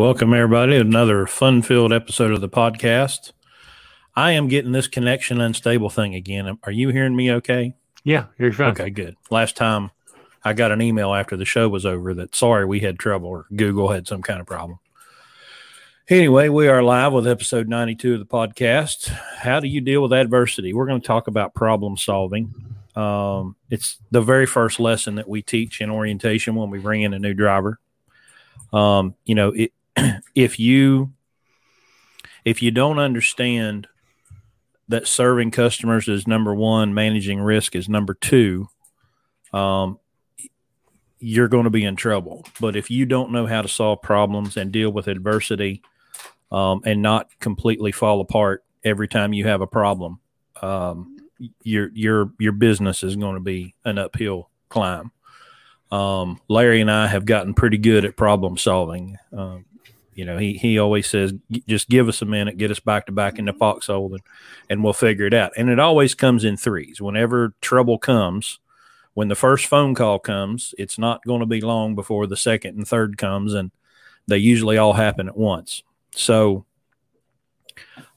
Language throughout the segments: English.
Welcome, everybody, another fun filled episode of the podcast. I am getting this connection unstable thing again. Are you hearing me okay? Yeah, you're fine. Okay, good. Last time I got an email after the show was over that sorry we had trouble or Google had some kind of problem. Anyway, we are live with episode 92 of the podcast. How do you deal with adversity? We're going to talk about problem solving. Um, it's the very first lesson that we teach in orientation when we bring in a new driver. Um, you know, it, if you if you don't understand that serving customers is number one, managing risk is number two, um, you're going to be in trouble. But if you don't know how to solve problems and deal with adversity, um, and not completely fall apart every time you have a problem, um, your your your business is going to be an uphill climb. Um, Larry and I have gotten pretty good at problem solving. Um, you know, he he always says, "Just give us a minute, get us back to back in the foxhole, and and we'll figure it out." And it always comes in threes. Whenever trouble comes, when the first phone call comes, it's not going to be long before the second and third comes, and they usually all happen at once. So,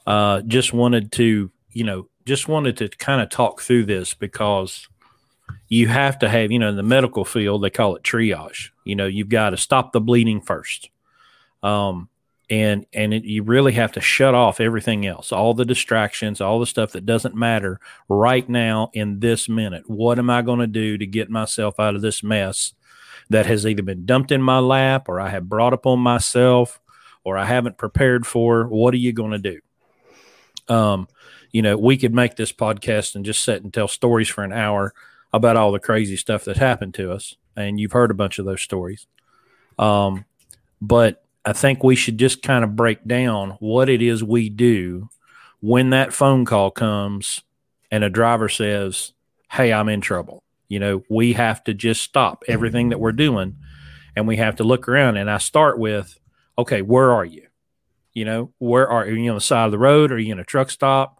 uh, just wanted to, you know, just wanted to kind of talk through this because you have to have, you know, in the medical field, they call it triage. You know, you've got to stop the bleeding first. Um, and and it, you really have to shut off everything else, all the distractions, all the stuff that doesn't matter right now in this minute. What am I going to do to get myself out of this mess that has either been dumped in my lap or I have brought upon myself or I haven't prepared for? What are you going to do? Um, you know, we could make this podcast and just sit and tell stories for an hour about all the crazy stuff that happened to us, and you've heard a bunch of those stories. Um, but I think we should just kind of break down what it is we do when that phone call comes and a driver says, Hey, I'm in trouble. You know, we have to just stop everything that we're doing and we have to look around. And I start with, Okay, where are you? You know, where are, are you on the side of the road? Are you in a truck stop?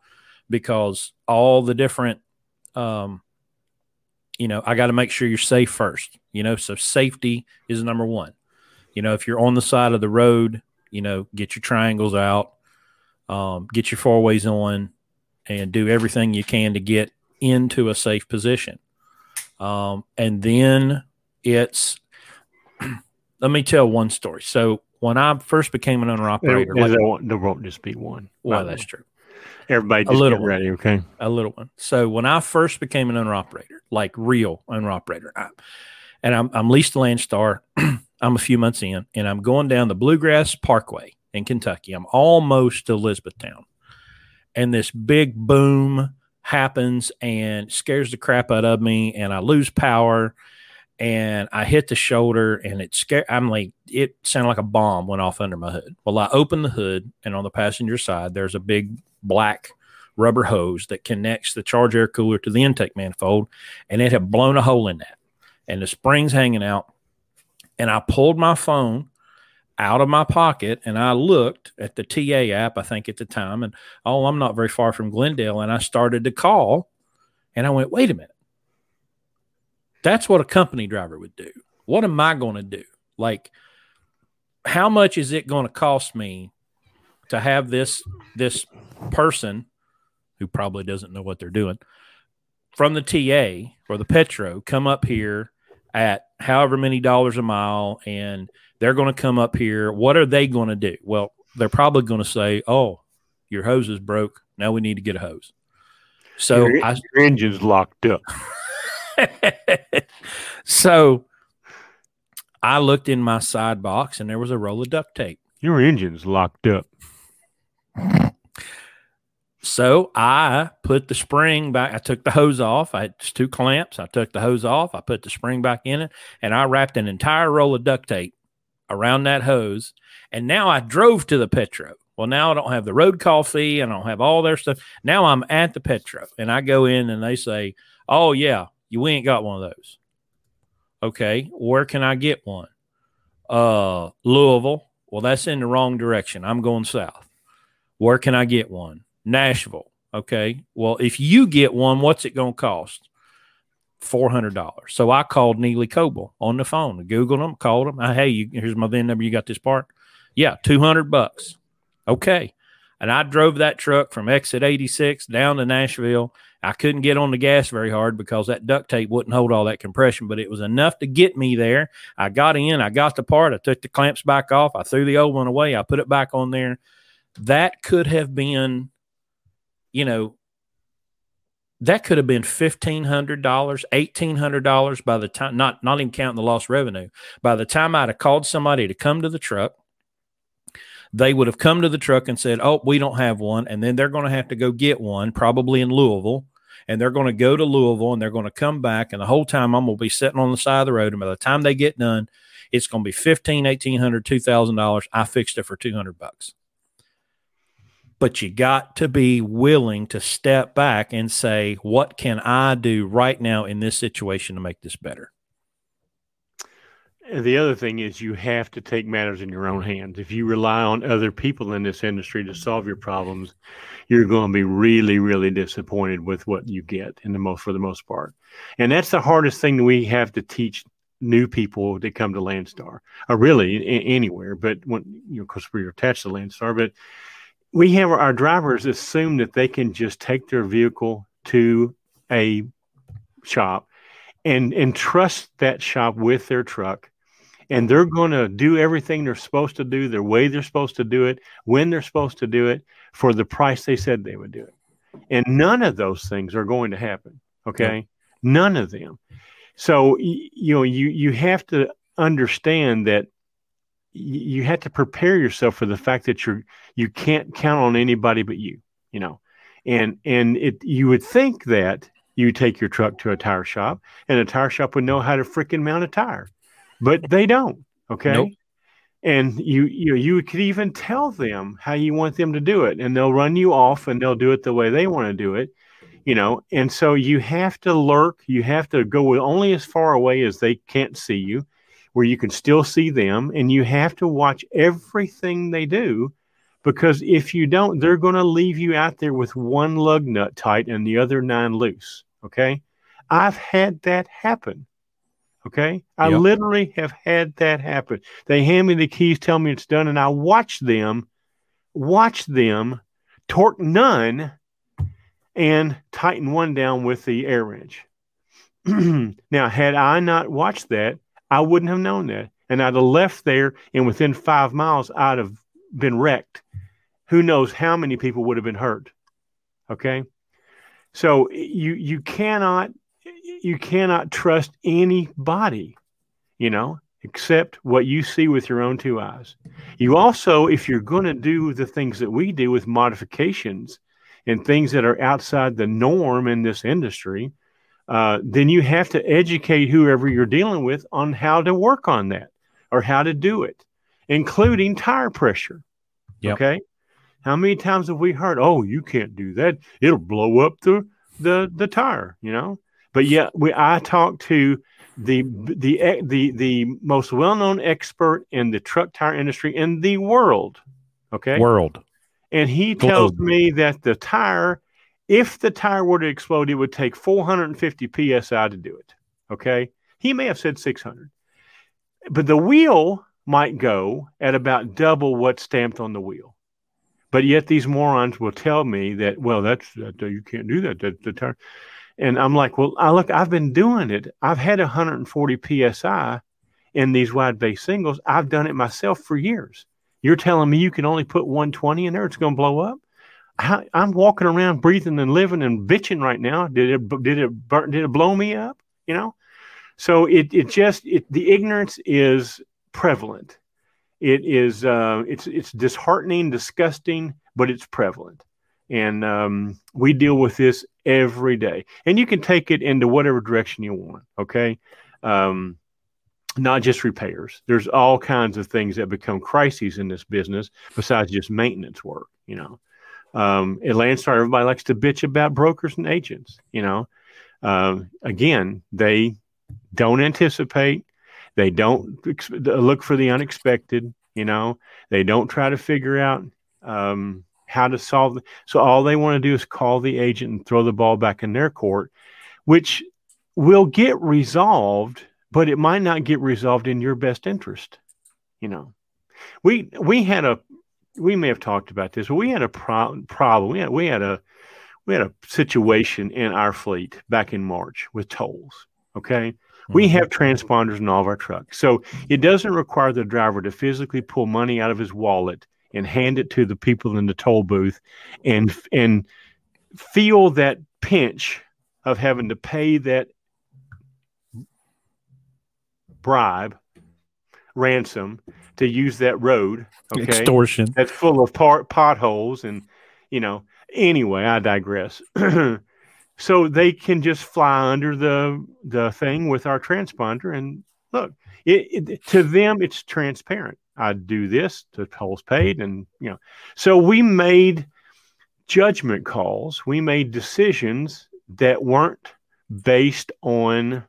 Because all the different, um, you know, I got to make sure you're safe first, you know, so safety is number one you know, if you're on the side of the road, you know, get your triangles out, um, get your four ways on, and do everything you can to get into a safe position. Um, and then it's, let me tell one story. So when I first became an owner operator, there, like, there won't just be one. Well, that's true. Everybody, a little ready, okay? A little one. So when I first became an owner operator, like real owner operator, I, and I'm, I'm leased to Landstar. I'm a few months in, and I'm going down the Bluegrass Parkway in Kentucky. I'm almost to Elizabethtown, and this big boom happens and scares the crap out of me, and I lose power, and I hit the shoulder, and it scared. I'm like, it sounded like a bomb went off under my hood. Well, I open the hood, and on the passenger side, there's a big black rubber hose that connects the charge air cooler to the intake manifold, and it had blown a hole in that, and the springs hanging out and I pulled my phone out of my pocket and I looked at the TA app, I think at the time, and oh, I'm not very far from Glendale. And I started to call and I went, wait a minute. That's what a company driver would do. What am I going to do? Like, how much is it going to cost me to have this this person who probably doesn't know what they're doing from the TA or the Petro come up here at however many dollars a mile and they're going to come up here. What are they going to do? Well, they're probably going to say, "Oh, your hose is broke. Now we need to get a hose." So your, I, your engine's locked up. so I looked in my side box and there was a roll of duct tape. Your engine's locked up. So I put the spring back. I took the hose off. I had two clamps. I took the hose off. I put the spring back in it, and I wrapped an entire roll of duct tape around that hose. And now I drove to the Petro. Well, now I don't have the road call fee. and I don't have all their stuff. Now I'm at the Petro, and I go in, and they say, "Oh yeah, you ain't got one of those." Okay, where can I get one? Uh, Louisville. Well, that's in the wrong direction. I'm going south. Where can I get one? Nashville. Okay. Well, if you get one, what's it going to cost? Four hundred dollars. So I called Neely Coble on the phone, Googled them, called them. hey, you, here's my VIN number. You got this part? Yeah, 200 bucks. Okay. And I drove that truck from exit 86 down to Nashville. I couldn't get on the gas very hard because that duct tape wouldn't hold all that compression, but it was enough to get me there. I got in, I got the part, I took the clamps back off, I threw the old one away, I put it back on there. That could have been, you know, that could have been fifteen hundred dollars, eighteen hundred dollars by the time not not even counting the lost revenue. By the time I'd have called somebody to come to the truck, they would have come to the truck and said, "Oh, we don't have one," and then they're going to have to go get one, probably in Louisville, and they're going to go to Louisville and they're going to come back, and the whole time I'm going to be sitting on the side of the road, and by the time they get done, it's going to be fifteen, eighteen hundred, two thousand dollars. I fixed it for two hundred bucks but you got to be willing to step back and say, what can I do right now in this situation to make this better? The other thing is you have to take matters in your own hands. If you rely on other people in this industry to solve your problems, you're going to be really, really disappointed with what you get in the most for the most part. And that's the hardest thing we have to teach new people that come to Landstar, or really anywhere. But when you know, because we're attached to Landstar, but we have our drivers assume that they can just take their vehicle to a shop and and trust that shop with their truck. And they're going to do everything they're supposed to do the way they're supposed to do it when they're supposed to do it for the price they said they would do it. And none of those things are going to happen okay? Yeah. none of them. So you know you you have to understand that you had to prepare yourself for the fact that you're you can't count on anybody but you you know? And and it you would think that you take your truck to a tire shop and a tire shop would know how to freaking mount a tire but they don't okay? Nope. and you you you could even tell them how you want them to do it and they'll run you off and they'll do it the way they want to do it you know? And so you have to lurk you have to go only as far away as they can't see you where you can still see them and you have to watch everything they do because if you don't, they're going to leave you out there with one lug nut tight and the other nine loose. Okay. I've had that happen. Okay. I yep. literally have had that happen. They hand me the keys, tell me it's done, and I watch them, watch them torque none and tighten one down with the air wrench. now, had I not watched that, I wouldn't have known that. And I'd have left there, and within five miles, I'd have been wrecked. Who knows how many people would have been hurt? Okay, so you you cannot you cannot trust anybody, you know, except what you see with your own two eyes. You also, if you're going to do the things that we do with modifications and things that are outside the norm in this industry, uh, then you have to educate whoever you're dealing with on how to work on that or how to do it, including tire pressure. Yep. Okay. How many times have we heard, "Oh, you can't do that; it'll blow up the the the tire," you know? But yet, we I talked to the the the the most well known expert in the truck tire industry in the world. Okay, world, and he tells Globe. me that the tire if the tire were to explode, it would take 450 psi to do it. Okay. He may have said 600, but the wheel might go at about double what's stamped on the wheel. But yet these morons will tell me that, well, that's that, you can't do that. That the tire. And I'm like, well, I look, I've been doing it. I've had 140 psi in these wide base singles. I've done it myself for years. You're telling me you can only put 120 in there, it's going to blow up? I, am walking around breathing and living and bitching right now. Did it did it burn, did it blow me up? You know, so it it just it the ignorance is prevalent. It is uh, it's it's disheartening, disgusting, but it's prevalent, and um, we deal with this every day. And you can take it into whatever direction you want. Okay. Um, not just repairs. There's all kinds of things that become crises in this business besides just maintenance work, you know. Um, at Landstar, everybody likes to bitch about brokers and agents. You know, um, again, they don't anticipate, they don't ex- look for the unexpected. You know, they don't try to figure out um, how to solve. The, so all they want to do is call the agent and throw the ball back in their court, which will get resolved, but it might not get resolved in your best interest. You know, We we had a we may have talked about this, but we had a pro- problem. We had we had a we had a situation in our fleet back in March with tolls. Okay. Mm-hmm. We have transponders in all of our trucks. So it doesn't require the driver to physically pull money out of his wallet and hand it to the people in the toll booth and and feel that pinch of having to pay that bribe ransom to use that road okay? Extortion. That's full of part potholes and you know anyway i digress. So they can just fly under the the thing with our transponder and look it, it, to them it's transparent. I do this the tolls paid and you know. So we made judgment calls. We made decisions that weren't based on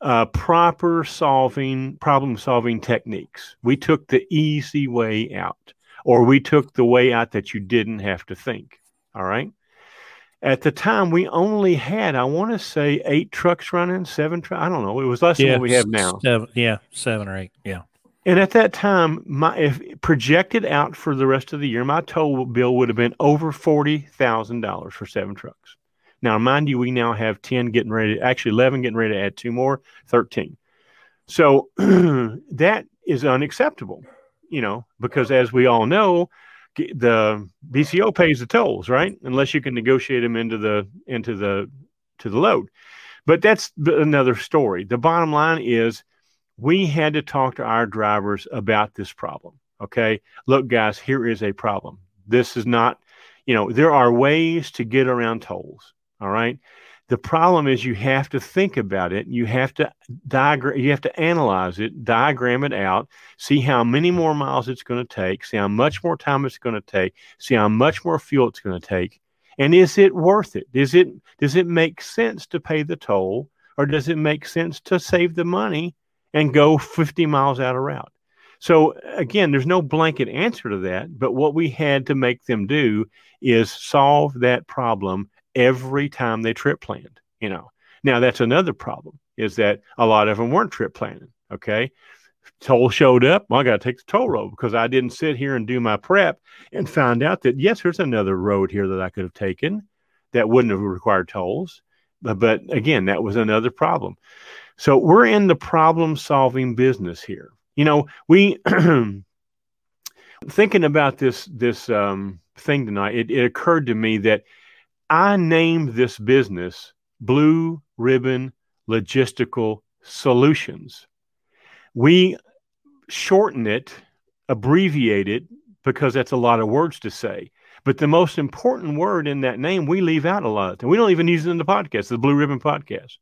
uh, proper solving problem solving techniques. We took the easy way out, or we took the way out that you didn't have to think. All right. At the time, we only had, I want to say, eight trucks running, seven. trucks. I don't know. It was less yeah, than what we have now. Seven, yeah, seven or eight. Yeah. And at that time, my if projected out for the rest of the year, my total bill would have been over forty thousand dollars for seven trucks. Now, mind you, we now have 10 getting ready, actually 11 getting ready to add two more, 13. So that is unacceptable, you know, because as we all know, the BCO pays the tolls, right? Unless you can negotiate them into the into the to the load. But that's another story. The bottom line is we had to talk to our drivers about this problem. Okay. Look, guys, here is a problem. This is not, you know, there are ways to get around tolls. All right. The problem is you have to think about it. You have to diagram, you have to analyze it, diagram it out, see how many more miles it's going to take, see how much more time it's going to take, see how much more fuel it's going to take. And is it worth it? Is it does it make sense to pay the toll or does it make sense to save the money and go 50 miles out of route? So again, there's no blanket answer to that, but what we had to make them do is solve that problem every time they trip planned, you know. Now that's another problem is that a lot of them weren't trip planning. Okay. Toll showed up. Well, I got to take the toll road because I didn't sit here and do my prep and find out that yes, there's another road here that I could have taken that wouldn't have required tolls. But, but again, that was another problem. So we're in the problem solving business here. You know, we thinking about this this um, thing tonight. It, it occurred to me that I named this business Blue Ribbon Logistical Solutions. We shorten it, abbreviate it, because that's a lot of words to say. But the most important word in that name, we leave out a lot. And we don't even use it in the podcast, the Blue Ribbon Podcast.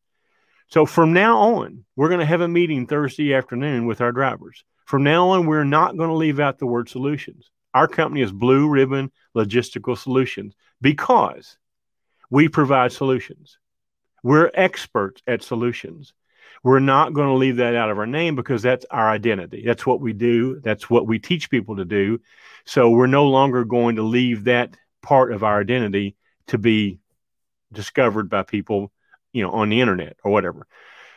So from now on, we're going to have a meeting Thursday afternoon with our drivers. From now on, we're not going to leave out the word solutions. Our company is Blue Ribbon Logistical Solutions because we provide solutions. We're experts at solutions. We're not going to leave that out of our name because that's our identity. That's what we do. That's what we teach people to do. So we're no longer going to leave that part of our identity to be discovered by people, you know, on the internet or whatever.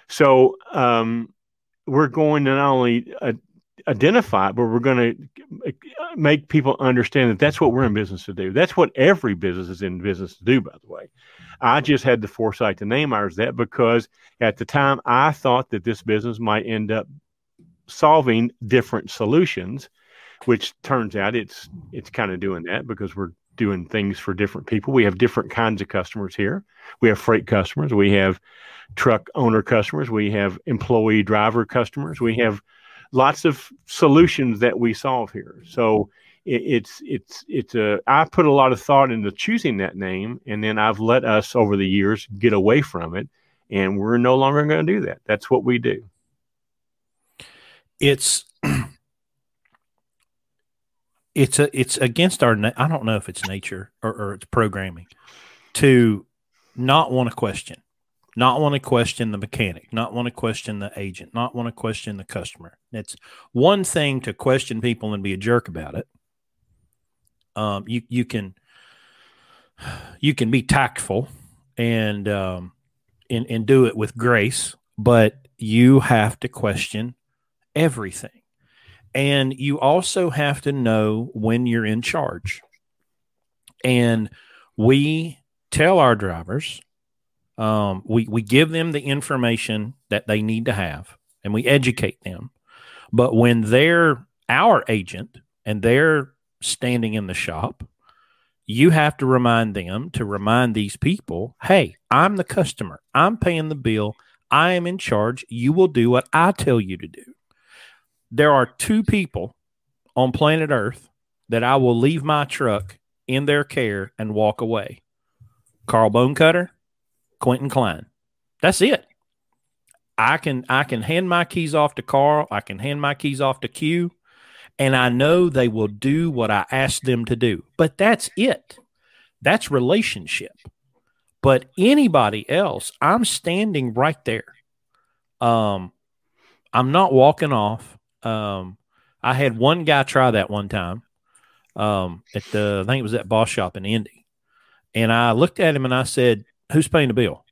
So um, we're going to not only uh, identify it, but we're going to uh, make people understand that that's what we're in business to do. That's what every business is in business to do, by the way. I just had the foresight to name ours that because at the time I thought that this business might end up solving different solutions, which turns out it's it's kind of doing that because we're doing things for different people. We have different kinds of customers here. We have freight customers, we have truck owner customers, we have employee driver customers, we have lots of solutions that we solve here. So it, it's it's it's a I put a lot of thought into choosing that name, and then I've let us over the years get away from it, and we're no longer going to do that. That's what we do. It's it's a it's against our I don't know if it's nature or, or it's programming to not want to question not want to question the mechanic, not want to question the agent, not want to question the customer. It's one thing to question people and be a jerk about it. Um, you you can you can be tactful and um, and and do it with grace, but you have to question everything. And you also have to know when you're in charge. And we tell our drivers, um, we, we give them the information that they need to have and we educate them. But when they're our agent and they're standing in the shop, you have to remind them to remind these people hey, I'm the customer, I'm paying the bill, I am in charge. You will do what I tell you to do. There are two people on planet Earth that I will leave my truck in their care and walk away Carl Bonecutter, Quentin Klein. That's it. I can I can hand my keys off to Carl. I can hand my keys off to Q, and I know they will do what I ask them to do. But that's it. That's relationship. But anybody else, I'm standing right there. Um, I'm not walking off. Um, I had one guy try that one time. Um, at the I think it was at boss shop in Indy, and I looked at him and I said, "Who's paying the bill?"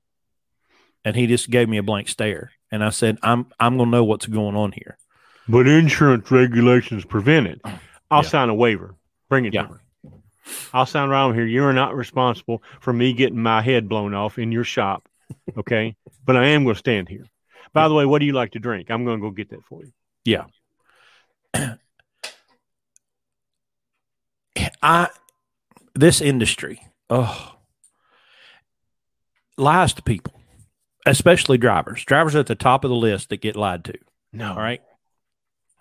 And he just gave me a blank stare. And I said, "I'm I'm gonna know what's going on here." But insurance regulations prevent it. I'll Yeah. sign a waiver. Bring it Yeah. to me. I'll sign around here. You're not responsible for me getting my head blown off in your shop. Okay. but I am going to stand here. By the way, what do you like to drink? I'm going to go get that for you. Yeah. I this industry, oh, lies to people, especially drivers. Drivers are at the top of the list that get lied to. No. All right.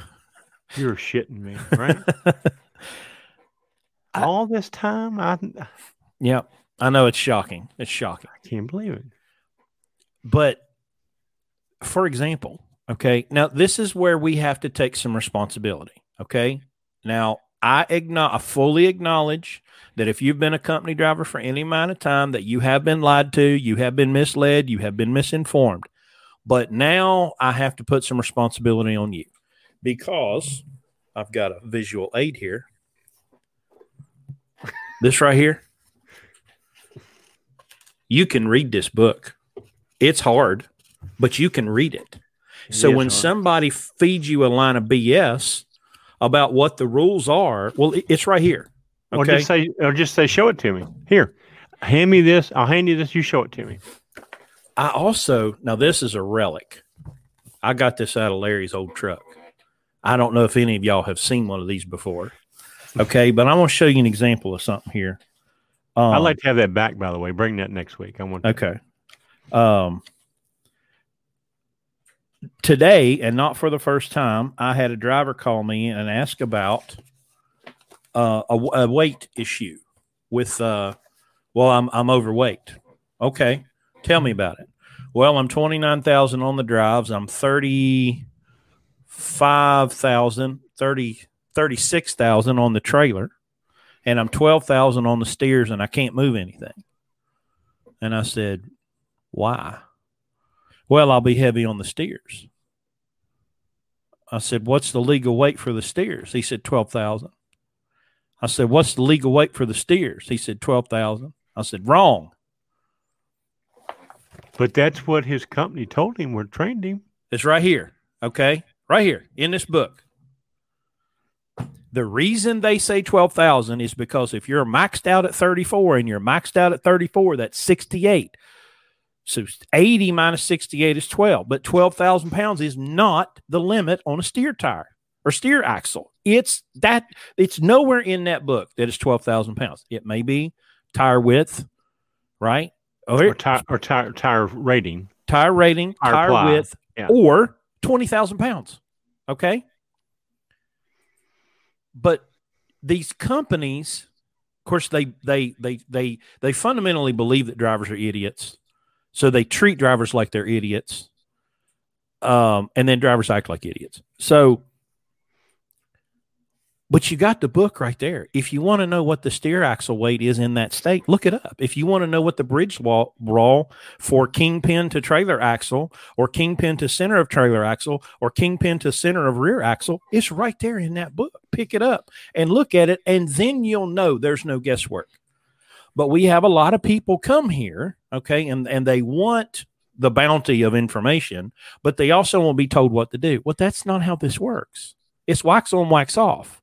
You're shitting me, right? All this time, I, I Yeah, I know it's shocking. It's shocking. I can't believe it. But for example, okay, now this is where we have to take some responsibility. Okay. Now I acknow- I fully acknowledge that if you've been a company driver for any amount of time, that you have been lied to, you have been misled, you have been misinformed. But now I have to put some responsibility on you because I've got a visual aid here. This right here. You can read this book. It's hard, but you can read it. So when hard. somebody feeds you a line of BS about what the rules are, well, it's right here. Or Okay. just say, or just say, show it to me. Here, hand me this. I'll hand you this. You show it to me. I also now this is a relic. I got this out of Larry's old truck. I don't know if any of y'all have seen one of these before. Okay, but I'm going to show you an example of something here. Um, I'd like to have that back, by the way. Bring that next week. I want. Okay. Um, today, and not for the first time, I had a driver call me and ask about uh, a, a weight issue with, uh, well, I'm, I'm overweight. Okay. Tell me about it. Well, I'm 29,000 on the drives. I'm 35,000, 30, 36,000 on the trailer, and I'm 12,000 on the steers, and I can't move anything. And I said, Why? Well, I'll be heavy on the steers. I said, What's the legal weight for the steers? He said, 12,000. I said, What's the legal weight for the steers? He said, 12,000. I said, Wrong. But that's what his company told him. We're trained him. It's right here. Okay. Right here in this book. The reason they say 12,000 is because if you're maxed out at 34 and you're maxed out at 34, that's 68. So 80 minus 68 is 12, but 12,000 pounds is not the limit on a steer tire or steer axle. It's that, it's nowhere in that book that it's 12,000 pounds. It may be tire width, right? Oh, Or tire, or tire, tire rating. tire rating, Tire tire, ply. width, Yeah. or 20,000 pounds. Okay. But these companies, of course, they, they, they, they, they fundamentally believe that drivers are idiots. So they treat drivers like they're idiots. Um, and then drivers act like idiots. So, but you got the book right there. If you want to know what the steer axle weight is in that state, look it up. If you want to know what the bridge wall brawl for kingpin to trailer axle or kingpin to center of trailer axle or kingpin to center of rear axle, it's right there in that book. Pick it up and look at it, and then you'll know there's no guesswork. But we have a lot of people come here, okay, and, and they want the bounty of information, but they also won't be told what to do. Well, that's not how this works. It's wax on, wax off.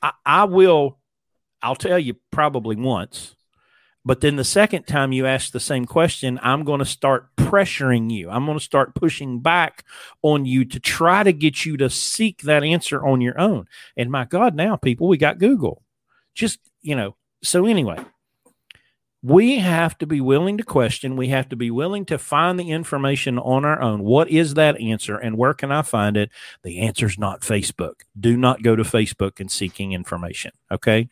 I, I will, I'll tell you probably once, but then the second time you ask the same question, I'm going to start pressuring you. I'm going to start pushing back on you to try to get you to seek that answer on your own. And my God, now people, we got Google. Just, you know, so anyway, we have to be willing to question. We have to be willing to find the information on our own. What is that answer and where can I find it? The answer is not Facebook. Do not go to Facebook and seeking information. Okay.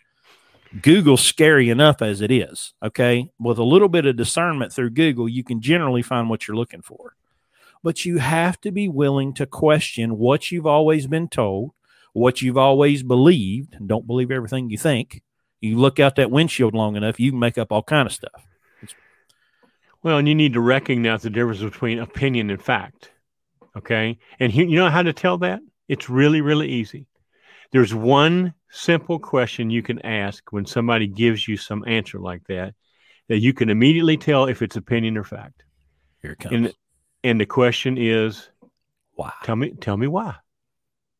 Google's scary enough as it is. Okay. With a little bit of discernment through Google, you can generally find what you're looking for. But you have to be willing to question what you've always been told, what you've always believed. Don't believe everything you think you look out that windshield long enough, you can make up all kind of stuff. Well, and you need to recognize the difference between opinion and fact. Okay. And you know how to tell that? It's really, really easy. There's one simple question you can ask when somebody gives you some answer like that, that you can immediately tell if it's opinion or fact. Here it comes. And, and the question is, why? Tell me, tell me why.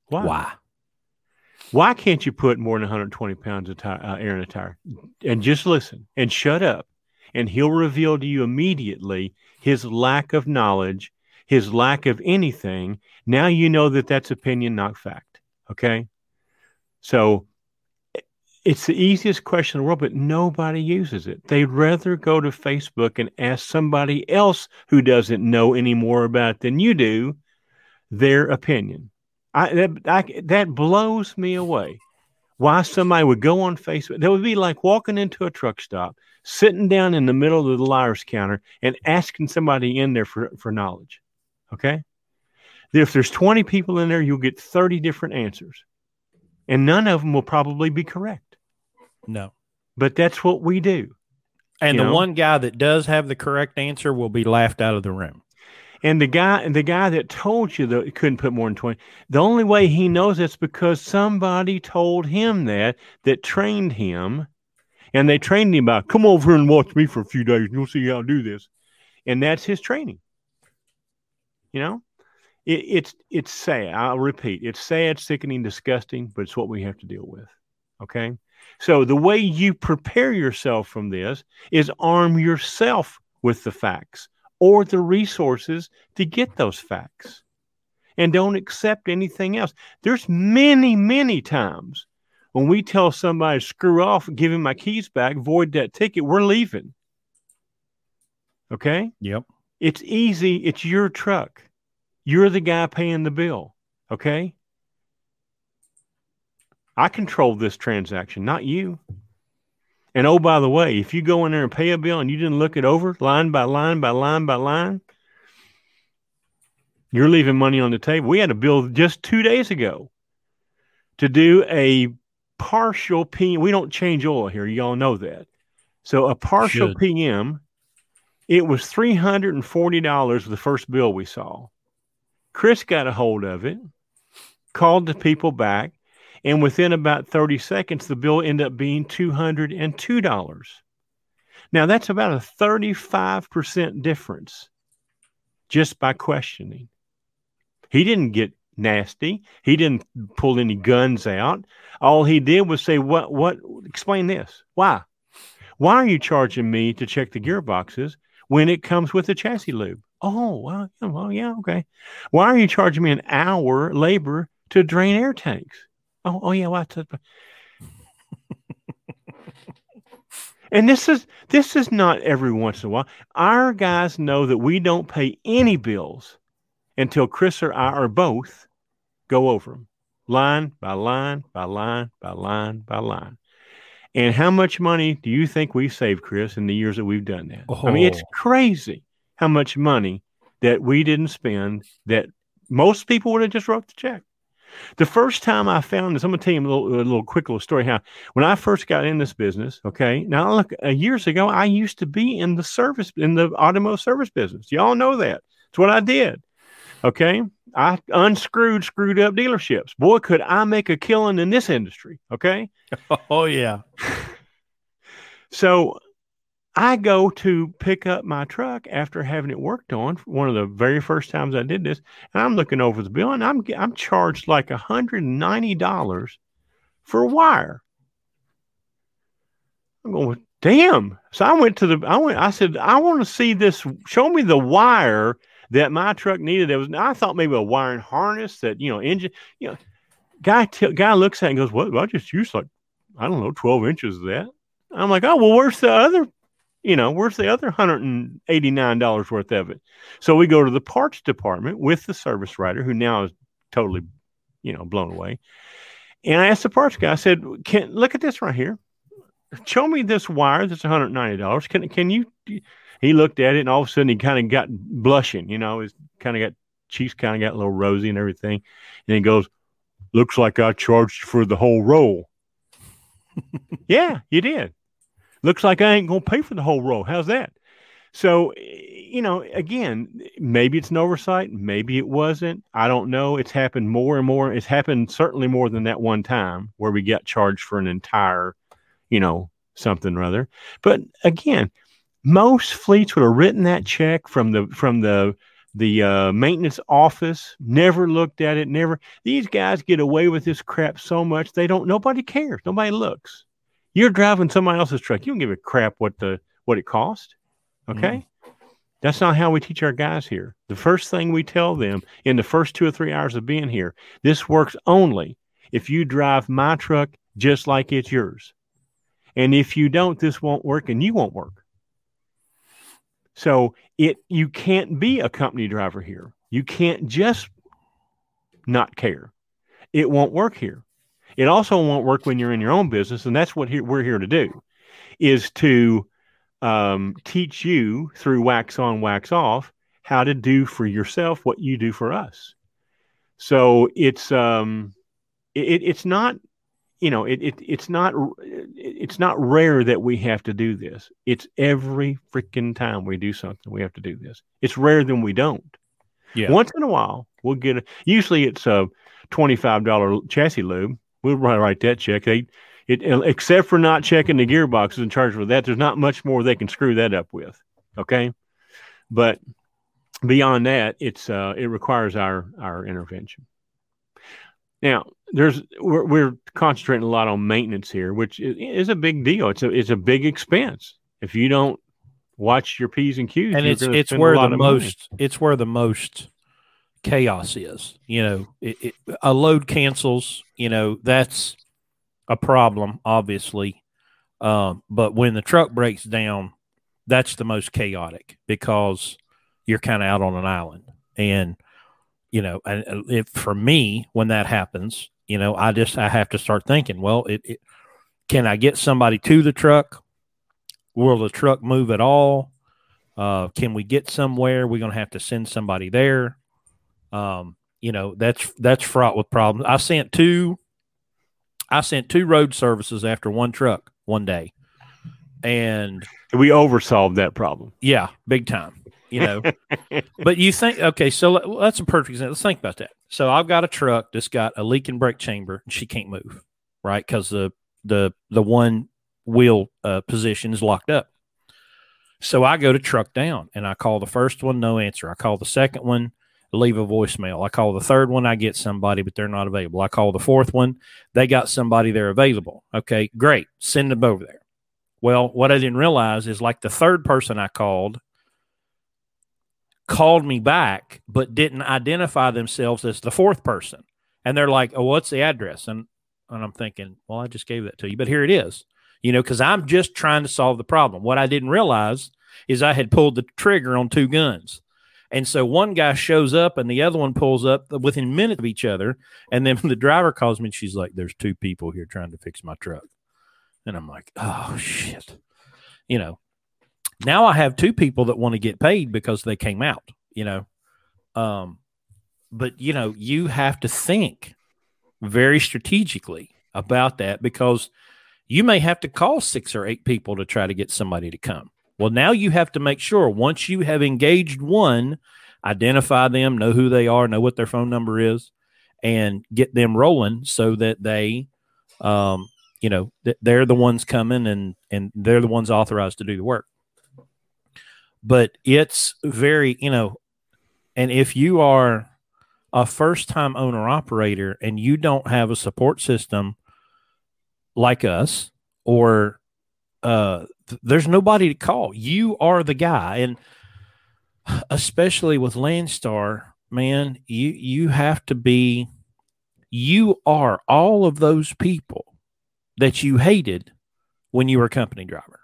Why? Why? Why can't you put more than 120 pounds of tire, uh, air in a tire? And just listen and shut up. And he'll reveal to you immediately his lack of knowledge, his lack of anything. Now you know that that's opinion, not fact. Okay. So it's the easiest question in the world, but nobody uses it. They'd rather go to Facebook and ask somebody else who doesn't know any more about it than you do their opinion. I that I, that blows me away. Why somebody would go on Facebook? That would be like walking into a truck stop, sitting down in the middle of the liar's counter, and asking somebody in there for, for knowledge. Okay, if there's 20 people in there, you'll get 30 different answers, and none of them will probably be correct. No, but that's what we do. And the know? one guy that does have the correct answer will be laughed out of the room. And the guy, the guy that told you that he couldn't put more than twenty, the only way he knows it's because somebody told him that, that trained him, and they trained him by, come over and watch me for a few days, and you'll see how I do this, and that's his training. You know, it, it's it's sad. I'll repeat, it's sad, sickening, disgusting, but it's what we have to deal with. Okay, so the way you prepare yourself from this is arm yourself with the facts or the resources to get those facts and don't accept anything else. There's many, many times when we tell somebody, screw off, give him my keys back, void that ticket, we're leaving. Okay? Yep. It's easy. It's your truck. You're the guy paying the bill. Okay? I control this transaction, not you. And oh, by the way, if you go in there and pay a bill and you didn't look it over line by line by line by line, you're leaving money on the table. We had a bill just two days ago to do a partial PM. We don't change oil here. You all know that. So a partial Should. PM, it was $340 the first bill we saw. Chris got a hold of it, called the people back, and within about 30 seconds, the bill ended up being $202. Now, that's about a 35% difference just by questioning. He didn't get nasty. He didn't pull any guns out. All he did was say, What, what, explain this. Why? Why are you charging me to check the gearboxes when it comes with the chassis lube? Oh, well, well, yeah, okay. Why are you charging me an hour labor to drain air tanks? Oh, oh yeah, what? and this is this is not every once in a while. Our guys know that we don't pay any bills until Chris or I or both go over them line by line by line by line by line. And how much money do you think we've saved, Chris, in the years that we've done that? Oh. I mean, it's oh. crazy how much money that we didn't spend that most people would have just wrote the check. The first time I found this, I'm going to tell you a little, a little quick little story. How when I first got in this business, okay, now look, uh, years ago, I used to be in the service in the automotive service business. Y'all know that. It's what I did. Okay, I unscrewed screwed up dealerships. Boy, could I make a killing in this industry. Okay. Oh yeah. so I go to pick up my truck after having it worked on. One of the very first times I did this, and I'm looking over the bill, and I'm I'm charged like hundred and ninety dollars for a wire. I'm going, damn. So I went to the, I went, I said, I want to see this. Show me the wire that my truck needed. It was, I thought maybe a wiring harness that, you know, engine, you know, guy, t- guy looks at it and goes, well, I just used like, I don't know, 12 inches of that. I'm like, oh, well, where's the other, you know, where's the other $189 worth of it? So we go to the parts department with the service writer who now is totally, you know, blown away. And I asked the parts guy, I said, can look at this right here show me this wire that's $190. Can can you he looked at it and all of a sudden he kind of got blushing, you know, his kind of got cheeks kind of got a little rosy and everything. And he goes, Looks like I charged for the whole roll. yeah, you did. Looks like I ain't gonna pay for the whole roll. How's that? So, you know, again, maybe it's an oversight, maybe it wasn't. I don't know. It's happened more and more. It's happened certainly more than that one time where we got charged for an entire you know, something or other. But again, most fleets would have written that check from the from the the uh, maintenance office. Never looked at it. Never. These guys get away with this crap so much they don't. Nobody cares. Nobody looks. You're driving somebody else's truck. You don't give a crap what the what it cost. Okay. Mm. That's not how we teach our guys here. The first thing we tell them in the first two or three hours of being here, this works only if you drive my truck just like it's yours. And if you don't, this won't work and you won't work. So it you can't be a company driver here. You can't just not care. It won't work here. It also won't work when you're in your own business, and that's what he, we're here to do, is to um, teach you through wax on, wax off how to do for yourself what you do for us. So it's um, it, it's not you know, it, it it's not it's not rare that we have to do this. It's every freaking time we do something, we have to do this. It's rare than we don't. Yeah. Once in a while, we'll get a. Usually, it's a twenty-five dollar chassis lube. We'll write that check. They, it, except for not checking the gearboxes and charge for that, there's not much more they can screw that up with. Okay, but beyond that, it's uh, it requires our our intervention. Now, there's we're, we're, concentrating a lot on maintenance here, which is a big deal. It's a it's a big expense. If you don't watch your p's and q's, and it's it's where the most money. it's where the most chaos is. You know, it, it, a load cancels. You know, that's a problem, obviously. Um, but when the truck breaks down, that's the most chaotic because you're kind of out on an island and you know, and if for me, when that happens, you know, I just I have to start thinking, well, it, it can I get somebody to the truck? Will the truck move at all? Uh, can we get somewhere? We're gonna have to send somebody there. Um, you know, that's that's fraught with problems. I sent two I sent two road services after one truck one day. And we oversolved that problem. Yeah, big time you know. but you think, okay, so let, that's a perfect example. Let's think about that. So I've got a truck that's got a leaking brake chamber, and she can't move, right? Because the the the one wheel uh, position is locked up. So I go to truck down, and I call the first one, no answer. I call the second one, leave a voicemail. I call the third one, I get somebody, but they're not available. I call the fourth one, they got somebody there available. Okay, great, send them over there. Well, what I didn't realize is like the third person I called called me back, but didn't identify themselves as the fourth person. And they're like, "Oh, what's the address?" And and I'm thinking, "Well, I just gave that to you, but here it is." You know, because I'm just trying to solve the problem. What I didn't realize is I had pulled the trigger on two guns. And so one guy shows up and the other one pulls up within minutes of each other. And then the driver calls me and she's like, There's two people here trying to fix my truck. And I'm like, Oh, shit. You know, now I have two people that want to get paid because they came out, you know. Um, but you know, you have to think very strategically about that because you may have to call six or eight people to try to get somebody to come. Well, now you have to make sure once you have engaged one, identify them, know who they are, know what their phone number is, and get them rolling so that they, um, you know, th- they're the ones coming and and they're the ones authorized to do the work. but it's very, you know, and if you are a first time owner operator and you don't have a support system like us or uh, th- there's nobody to call. You are the guy. And especially with landstar man you you have to be you are all of those people that you hated when you were a company driver.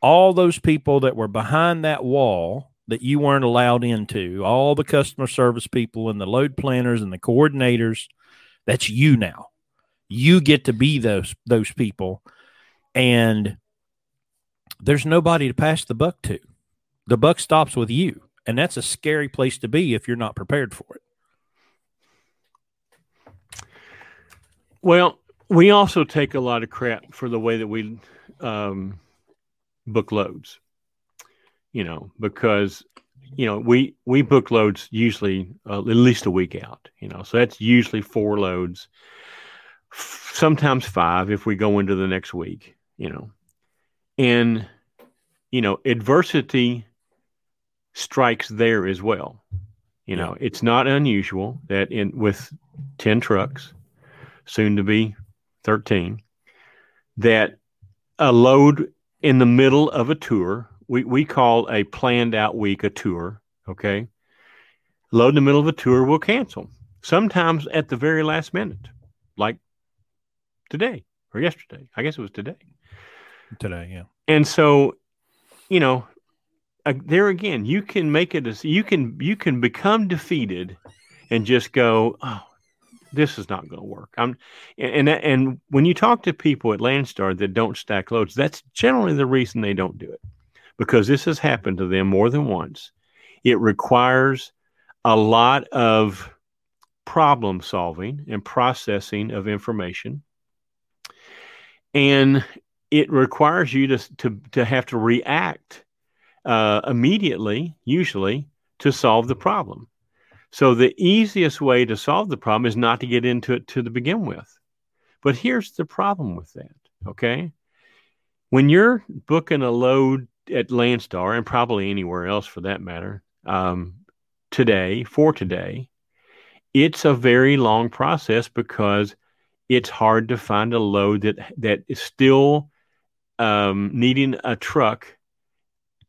All those people that were behind that wall that you weren't allowed into, all the customer service people and the load planners and the coordinators, that's you now. You get to be those those people. And there's nobody to pass the buck to. The buck stops with you, and that's a scary place to be if you're not prepared for it. Well, we also take a lot of crap for the way that we um, book loads you know, because you know we we book loads usually uh, at least a week out. You know, so that's usually four loads, sometimes five if we go into the next week. You know, and you know adversity strikes there as well. You know, it's not unusual that in with ten trucks, soon to be thirteen, that a load in the middle of a tour we, we call a planned out week a tour. Okay. Load in the middle of a tour will cancel. Sometimes at the very last minute, like today or yesterday. I guess it was today. Today, yeah. And so, you know, uh, there again, you can make it you can you can become defeated and just go, oh, this is not going to work. I'm, and and when you talk to people at Landstar that don't stack loads, that's generally the reason they don't do it because this has happened to them more than once. It requires a lot of problem solving and processing of information. And it requires you to, to, to have to react uh, immediately, usually, to solve the problem. So the easiest way to solve the problem is not to get into it to the begin with. But here's the problem with that, okay? When you're booking a load at Landstar and probably anywhere else for that matter, um, today, for today, it's a very long process because it's hard to find a load that that is still um, needing a truck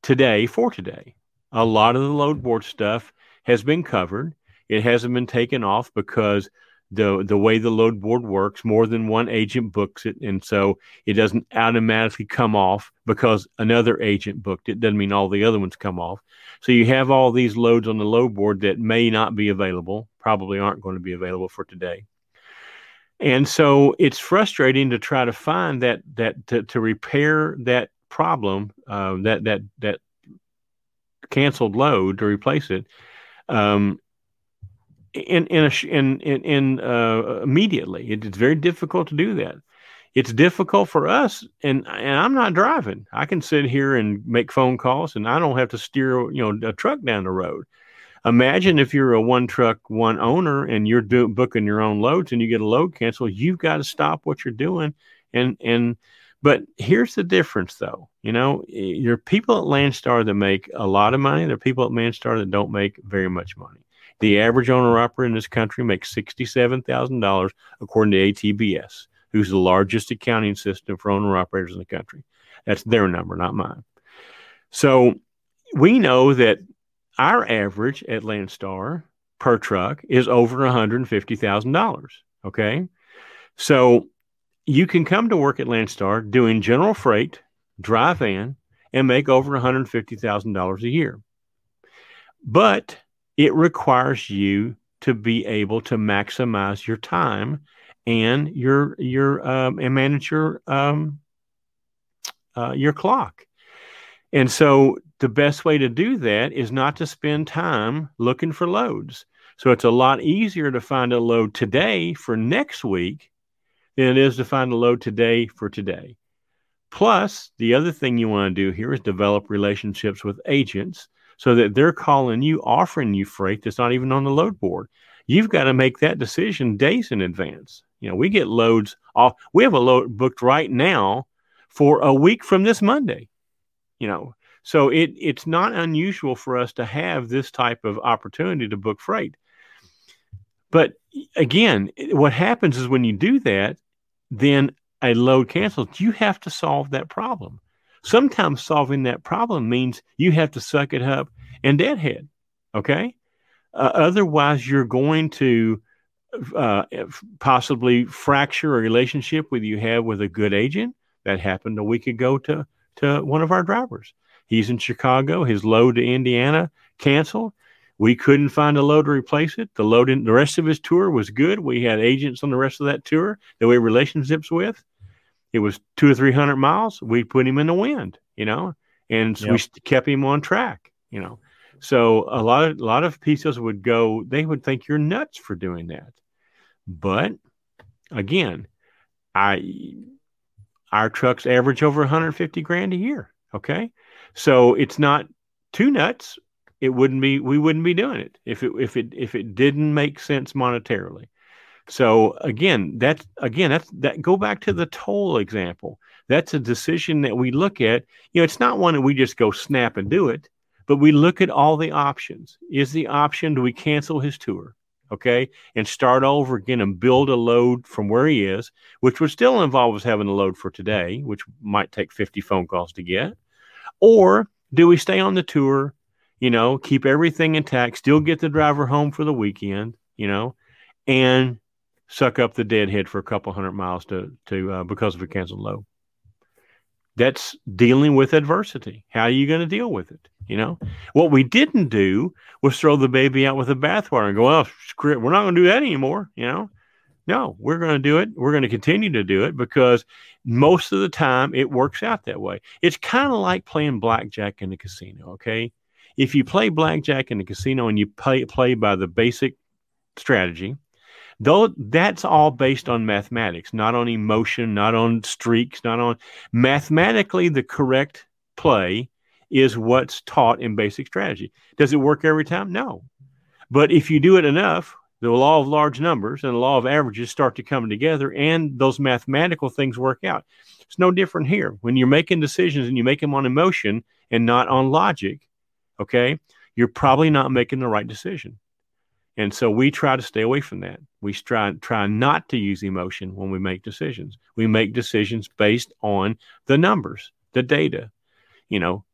today for today. A lot of the load board stuff has been covered. It hasn't been taken off because the the way the load board works more than one agent books it and so it doesn't automatically come off because another agent booked it doesn't mean all the other ones come off so you have all these loads on the load board that may not be available probably aren't going to be available for today and so it's frustrating to try to find that that to, to repair that problem uh, that that that canceled load to replace it um, in in a, in in, in uh, immediately. it's very difficult to do that. It's difficult for us, and and I'm not driving. I can sit here and make phone calls, and I don't have to steer you know a truck down the road. Imagine if you're a one truck one owner and you're do, booking your own loads and you get a load cancel, you've got to stop what you're doing and and but here's the difference though. You know, there are people at Landstar that make a lot of money. There are people at Landstar that don't make very much money. The average owner operator in this country makes $67,000 according to ATBS, who's the largest accounting system for owner operators in the country. That's their number, not mine. So we know that our average at Landstar per truck is over $150,000. Okay. So you can come to work at Landstar doing general freight, dry van, and make over $150,000 a year. But it requires you to be able to maximize your time and your your um, and manage your um, uh, your clock. And so the best way to do that is not to spend time looking for loads. So it's a lot easier to find a load today for next week than it is to find a load today for today. Plus, the other thing you want to do here is develop relationships with agents so that they're calling you, offering you freight that's not even on the load board. You've got to make that decision days in advance. You know, we get loads off. We have a load booked right now for a week from this Monday. You know, So it it's not unusual for us to have this type of opportunity to book freight. But again, what happens is when you do that, then a load cancels. You have to solve that problem. Sometimes solving that problem means you have to suck it up and deadhead. Okay. Uh, otherwise, you're going to uh, possibly fracture a relationship with you have with a good agent. That happened a week ago to to one of our drivers. He's in Chicago. His load to Indiana canceled. We couldn't find a load to replace it. The load in the rest of his tour was good. We had agents on the rest of that tour that we had relationships with. It was two or three hundred miles. We put him in the wind, you know, and yep. we kept him on track, you know. So a lot of a lot of BCOs would go. They would think you're nuts for doing that. But again, I our trucks average over 150 grand a year. Okay, so it's not too nuts. It wouldn't be. We wouldn't be doing it if it if it if it didn't make sense monetarily. So again, that's again that's that. Go back to the toll example. That's a decision that we look at. You know, it's not one that we just go snap and do it, but we look at all the options. Is the option do we cancel his tour? okay, and start over again and build a load from where he is, which would still involve us having a load for today, which might take 50 phone calls to get? Or do we stay on the tour, you know, keep everything intact, still get the driver home for the weekend, you know, and suck up the deadhead for a couple hundred miles to, to uh, because of a canceled load? That's dealing with adversity. How are you going to deal with it? You know, what we didn't do was throw the baby out with the bathwater and go, "Oh, screw it, we're not going to do that anymore." You know, no, we're going to do it. We're going to continue to do it because most of the time it works out that way. It's kind of like playing blackjack in the casino. Okay, if you play blackjack in the casino and you play play by the basic strategy, though that's all based on mathematics, not on emotion, not on streaks, not on mathematically the correct play is what's taught in basic strategy. Does it work every time? No. But if you do it enough, the law of large numbers and the law of averages start to come together and those mathematical things work out. It's no different here. When you're making decisions and you make them on emotion and not on logic, okay, you're probably not making the right decision. And so we try to stay away from that. We try try not to use emotion when we make decisions. We make decisions based on the numbers, the data, you know,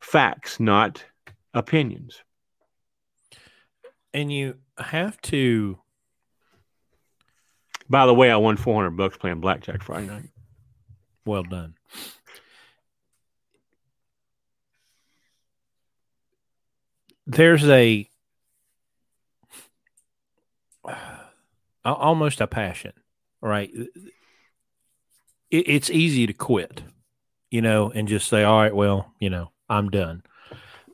facts, not opinions. And you have to. By the way, I won 400 bucks playing blackjack Friday night. Well done. There's a almost a passion, right? It, it's easy to quit, you know, and just say, all right, well, you know, I'm done.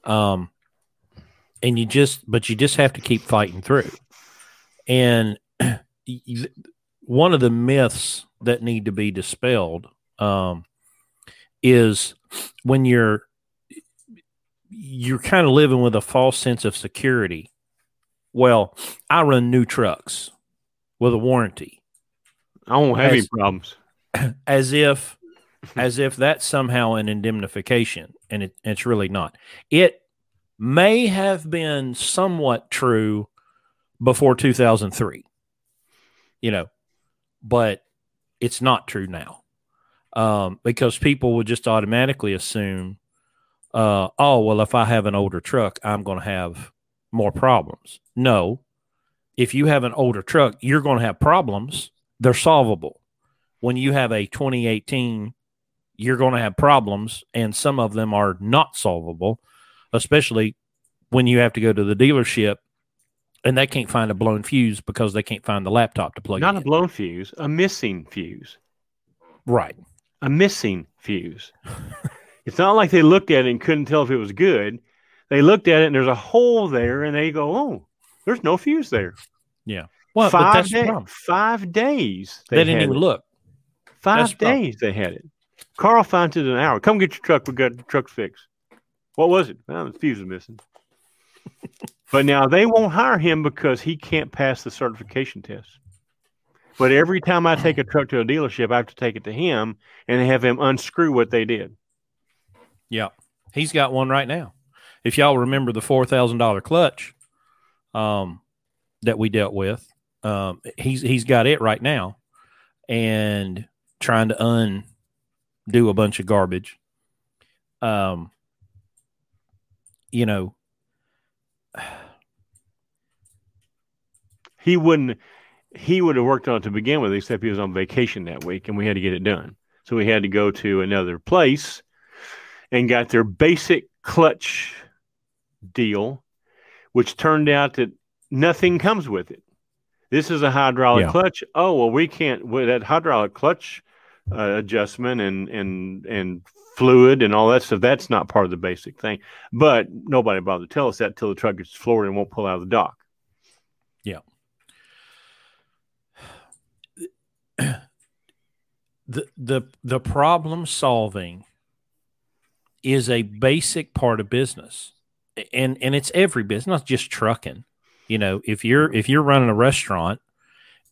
Um, and you just, but you just have to keep fighting through. And one of the myths that need to be dispelled um, is when you're you're kind of living with a false sense of security. Well, I run new trucks with a warranty. I won't have as, any problems. As if as if that's somehow an indemnification, and it, it's really not. It may have been somewhat true before 2003, you know, but it's not true now um, because people would just automatically assume, uh, oh, well, if I have an older truck, I'm going to have more problems. No, if you have an older truck, you're going to have problems. They're solvable. When you have a 2018 you're going to have problems, and some of them are not solvable, especially when you have to go to the dealership and they can't find a blown fuse because they can't find the laptop to plug in. Not in. a blown fuse, a missing fuse. Right. A missing fuse. it's not like they looked at it and couldn't tell if it was good. They looked at it and there's a hole there and they go, oh, there's no fuse there. Yeah. Well, five, day, five days. They, they didn't even it. look. Five days they had it. Carl finds it in an hour. Come get your truck. We got the truck fixed. What was it? Well, the fuse is missing. but now they won't hire him because he can't pass the certification test. But every time I take a truck to a dealership, I have to take it to him and have him unscrew what they did. Yeah. He's got one right now. If y'all remember the four thousand dollar clutch um, that we dealt with, um, he's he's got it right now, and trying to undo a bunch of garbage. Um, you know, he wouldn't he would have worked on it to begin with, except he was on vacation that week and we had to get it done. So we had to go to another place and got their basic clutch deal, which turned out that nothing comes with it. This is a hydraulic yeah. clutch. Oh well, we can't with that hydraulic clutch uh, adjustment and and and fluid and all that stuff. That's not part of the basic thing. But nobody bothered to tell us that till the truck gets floored and won't pull out of the dock. Yeah. the the the problem solving is a basic part of business and and it's every business not just trucking you know if you're if you're running a restaurant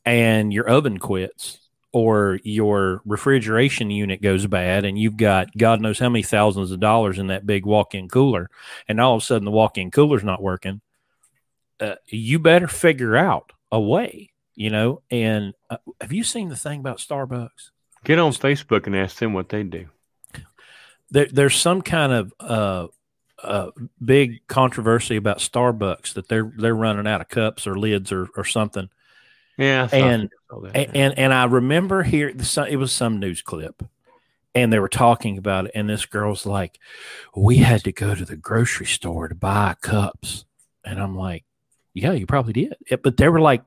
and your oven quits or your refrigeration unit goes bad and you've got god knows how many thousands of dollars in that big walk-in cooler and all of a sudden the walk-in cooler's not working uh, you better figure out a way you know and uh, have you seen the thing about starbucks Get on Facebook and ask them what they do. There, there's some kind of uh, uh, big controversy about Starbucks that they're they're running out of cups or lids or, or something. Yeah, and, and and and I remember here it was some news clip, and they were talking about it, and this girl's like, "We had to go to the grocery store to buy cups," and I'm like, "Yeah, you probably did," but they were like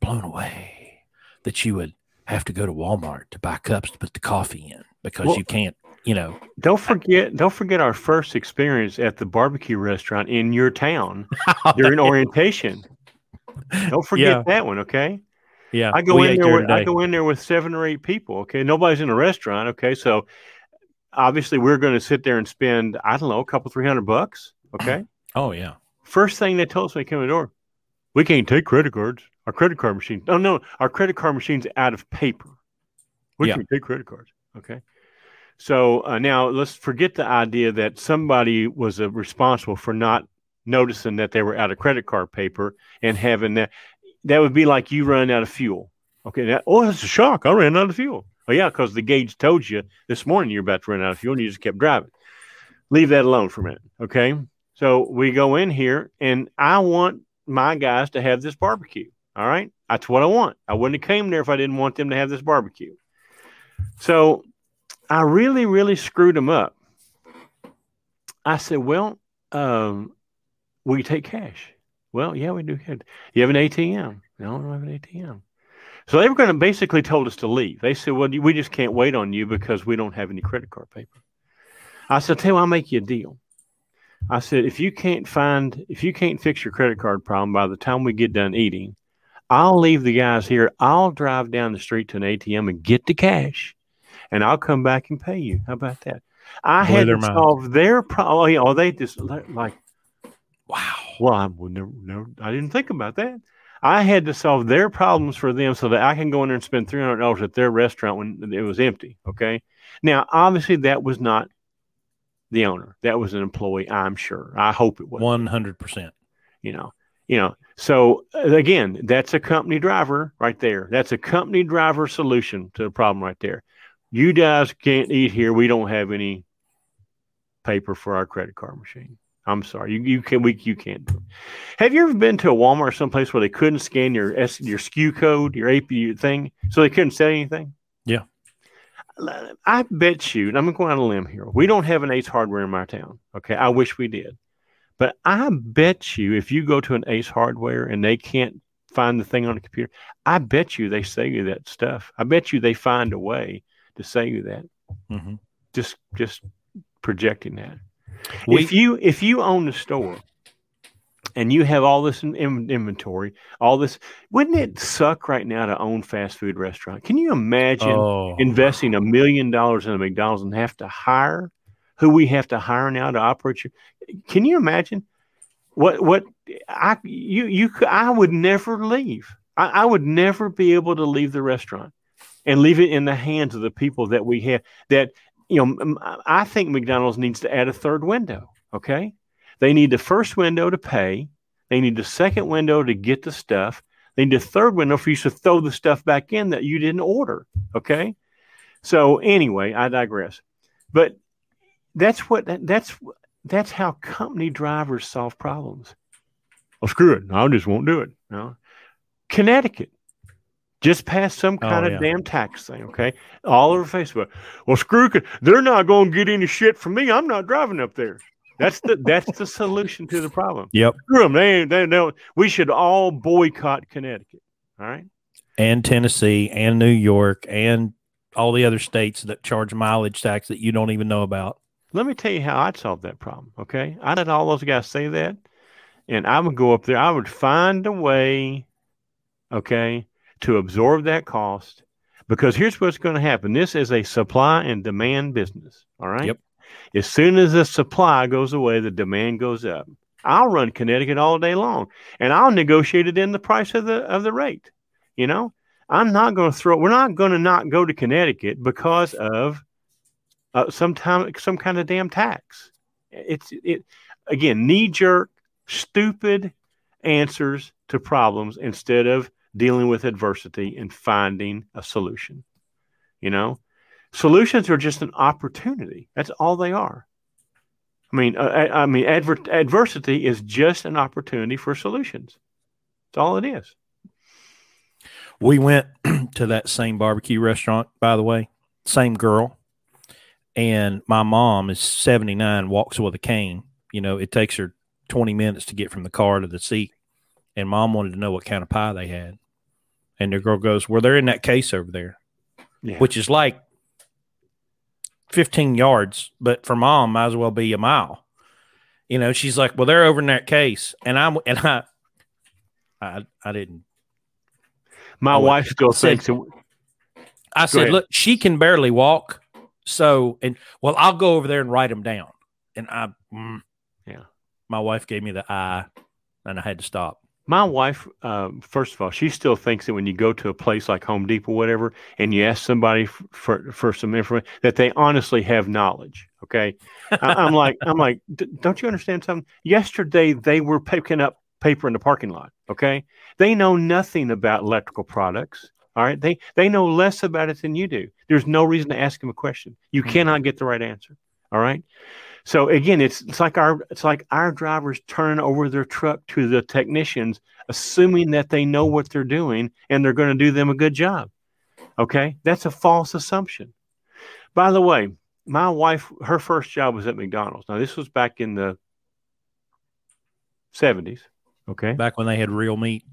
blown away that you would have to go to Walmart to buy cups to put the coffee in because well, you can't, you know. Don't forget, don't forget our first experience at the barbecue restaurant in your town during orientation. Don't forget yeah. that one, okay? Yeah, I go in there. With, I go in there with seven or eight people. Okay, nobody's in a restaurant. Okay, so obviously we're going to sit there and spend I don't know a couple three hundred bucks. Okay. Oh yeah. First thing they told us when they came in the door, we can't take credit cards. Our credit card machine. Oh no, our credit card machine's out of paper. We yeah. can take credit cards. Okay. So uh, now let's forget the idea that somebody was uh, responsible for not noticing that they were out of credit card paper and having that. That would be like you running out of fuel. Okay. That, oh, that's a shock. I ran out of fuel. Oh yeah, because the gauge told you this morning you're about to run out of fuel and you just kept driving. Leave that alone for a minute. Okay. So we go in here and I want my guys to have this barbecue. All right. That's what I want. I wouldn't have came there if I didn't want them to have this barbecue. So I really, really screwed them up. I said, well, um, will you take cash? Well, yeah, we do. You have an ATM? No, I don't have an ATM. So they were going to basically told us to leave. They said, well, we just can't wait on you because we don't have any credit card paper. I said, tell you, I'll make you a deal. I said, if you can't find, if you can't fix your credit card problem by the time we get done eating, I'll leave the guys here. I'll drive down the street to an ATM and get the cash, and I'll come back and pay you. How about that? I Boy, had to solve their problem. Oh, yeah, oh, they just like, wow. Well, I would never, never, I didn't think about that. I had to solve their problems for them so that I can go in there and spend three hundred dollars at their restaurant when it was empty. Okay. Now, obviously, that was not the owner. That was an employee. I'm sure. I hope it was one hundred percent. You know, you know so uh, again that's a company driver right there that's a company driver solution to the problem right there you guys can't eat here we don't have any paper for our credit card machine i'm sorry you, you can we you can't have you ever been to a walmart or someplace where they couldn't scan your S, your sku code your ap thing so they couldn't sell anything yeah i bet you i'm going on a limb here we don't have an ace hardware in my town okay i wish we did but I bet you if you go to an Ace Hardware and they can't find the thing on the computer, I bet you they sell you that stuff. I bet you they find a way to sell you that. Mm-hmm. Just just projecting that. We, if you if you own the store and you have all this in, in, inventory, all this, wouldn't it suck right now to own fast food restaurant? Can you imagine oh. investing a million dollars in a McDonald's and have to hire who we have to hire now to operate your can you imagine what what I you you I would never leave. I, I would never be able to leave the restaurant and leave it in the hands of the people that we have that you know, I think McDonald's needs to add a third window. Okay. They need the first window to pay. They need the second window to get the stuff. They need a third window for you to throw the stuff back in that you didn't order. Okay. So anyway, I digress. But that's what that's that's how company drivers solve problems. Oh, screw it. I just won't do it. No. Connecticut just pass some oh, kind oh, of yeah. damn tax thing. Okay. All over Facebook. Well, screw it. They're not going to get any shit from me. I'm not driving up there. That's the that's the solution to the problem. Yep. Screw them. They, they, they, we should all boycott Connecticut. All right. And Tennessee and New York and all the other states that charge mileage tax that you don't even know about. Let me tell you how I'd solve that problem. Okay. I'd let all those guys say that. And I would go up there. I would find a way, okay, to absorb that cost. Because here's what's going to happen. This is a supply and demand business. All right. Yep. As soon as the supply goes away, the demand goes up. I'll run Connecticut all day long, and I'll negotiate it in the price of the of the rate. You know, I'm not going to throw. We're not going to not go to Connecticut because of uh, some time, some kind of damn tax. It's it again knee jerk, stupid answers to problems instead of dealing with adversity and finding a solution. You know, Solutions are just an opportunity. That's all they are. I mean, uh, I, mean, adver- adversity is just an opportunity for solutions. That's all it is. We went to that same barbecue restaurant, by the way, same girl. And my mom is 79, walks with a cane. You know, it takes her 20 minutes to get from the car to the seat. And mom wanted to know what kind of pie they had. And the girl goes, Well, they're in that case over there, yeah. which is like 15 yards, but for mom, might as well be a mile. You know, she's like, well, they're over in that case. And I'm, and I, I, I didn't. My I wife still thinks. It, I said, look, she can barely walk. So, and well, I'll go over there and write them down. And I, mm, yeah, my wife gave me the eye and I had to stop. My wife, um, first of all, she still thinks that when you go to a place like Home Depot, whatever, and you ask somebody f- for for some information, that they honestly have knowledge. Okay, I, am like, I'm like, don't you understand something? Yesterday they were picking up paper in the parking lot. Okay, they know nothing about electrical products. All right, they they know less about it than you do. There's no reason to ask them a question. You mm-hmm. cannot get the right answer. All right. So again, it's it's like our it's like our drivers turning over their truck to the technicians, assuming that they know what they're doing and they're going to do them a good job. Okay, that's a false assumption. By the way, my wife, her first job was at McDonald's. Now this was back in the seventies. Okay, back when they had real meat.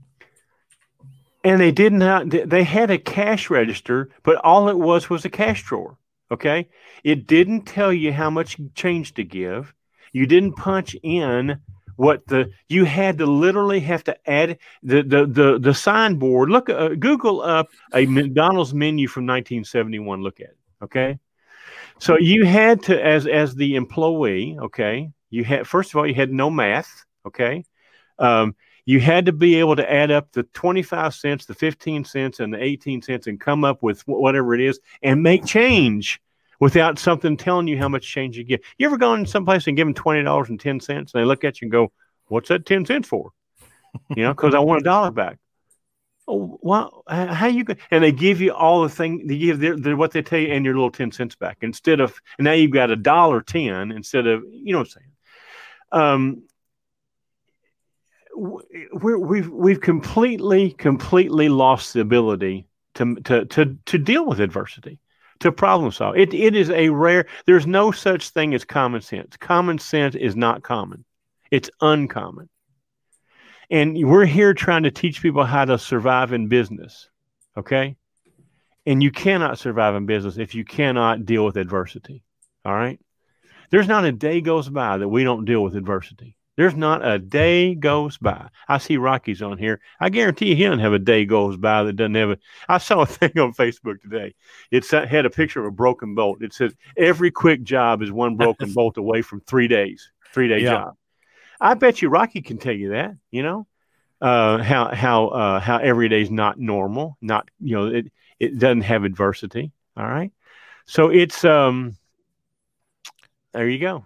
And they did not. They had a cash register, but all it was was a cash drawer. Okay. It didn't tell you how much change to give. You didn't punch in what the you had to literally have to add the the the, the signboard. Look, uh, Google up a McDonald's menu from 1971. Look at it. Okay. So you had to, as as the employee, okay, you had first of all you had no math, okay. Um, you had to be able to add up the 25 cents, the 15 cents, and the 18 cents and come up with whatever it is and make change without something telling you how much change you get. You ever gone someplace and given $20 and 10 cents and they look at you and go, What's that 10 cents for? You know, because I want a dollar back. Oh, well, how you go? And they give you all the thing they give their, their, what they tell you and your little 10 cents back instead of, and now you've got a dollar 10 instead of, you know what I'm saying? Um, we have we've, we've completely completely lost the ability to to to to deal with adversity, to problem solve. It it is a rare. There's no such thing as common sense. Common sense is not common. It's uncommon. And we're here trying to teach people how to survive in business. Okay? And you cannot survive in business if you cannot deal with adversity. All right? There's not a day goes by that we don't deal with adversity. There's not a day goes by. I see Rocky's on here. I guarantee you he doesn't have a day goes by that doesn't have a. I saw a thing on Facebook today. It had a picture of a broken bolt. It says every quick job is one broken bolt away from three days. Three day yeah. job. I bet you Rocky can tell you that. You know uh, how how uh, how every day is not normal. Not you know it it doesn't have adversity. All right. So it's um There you go.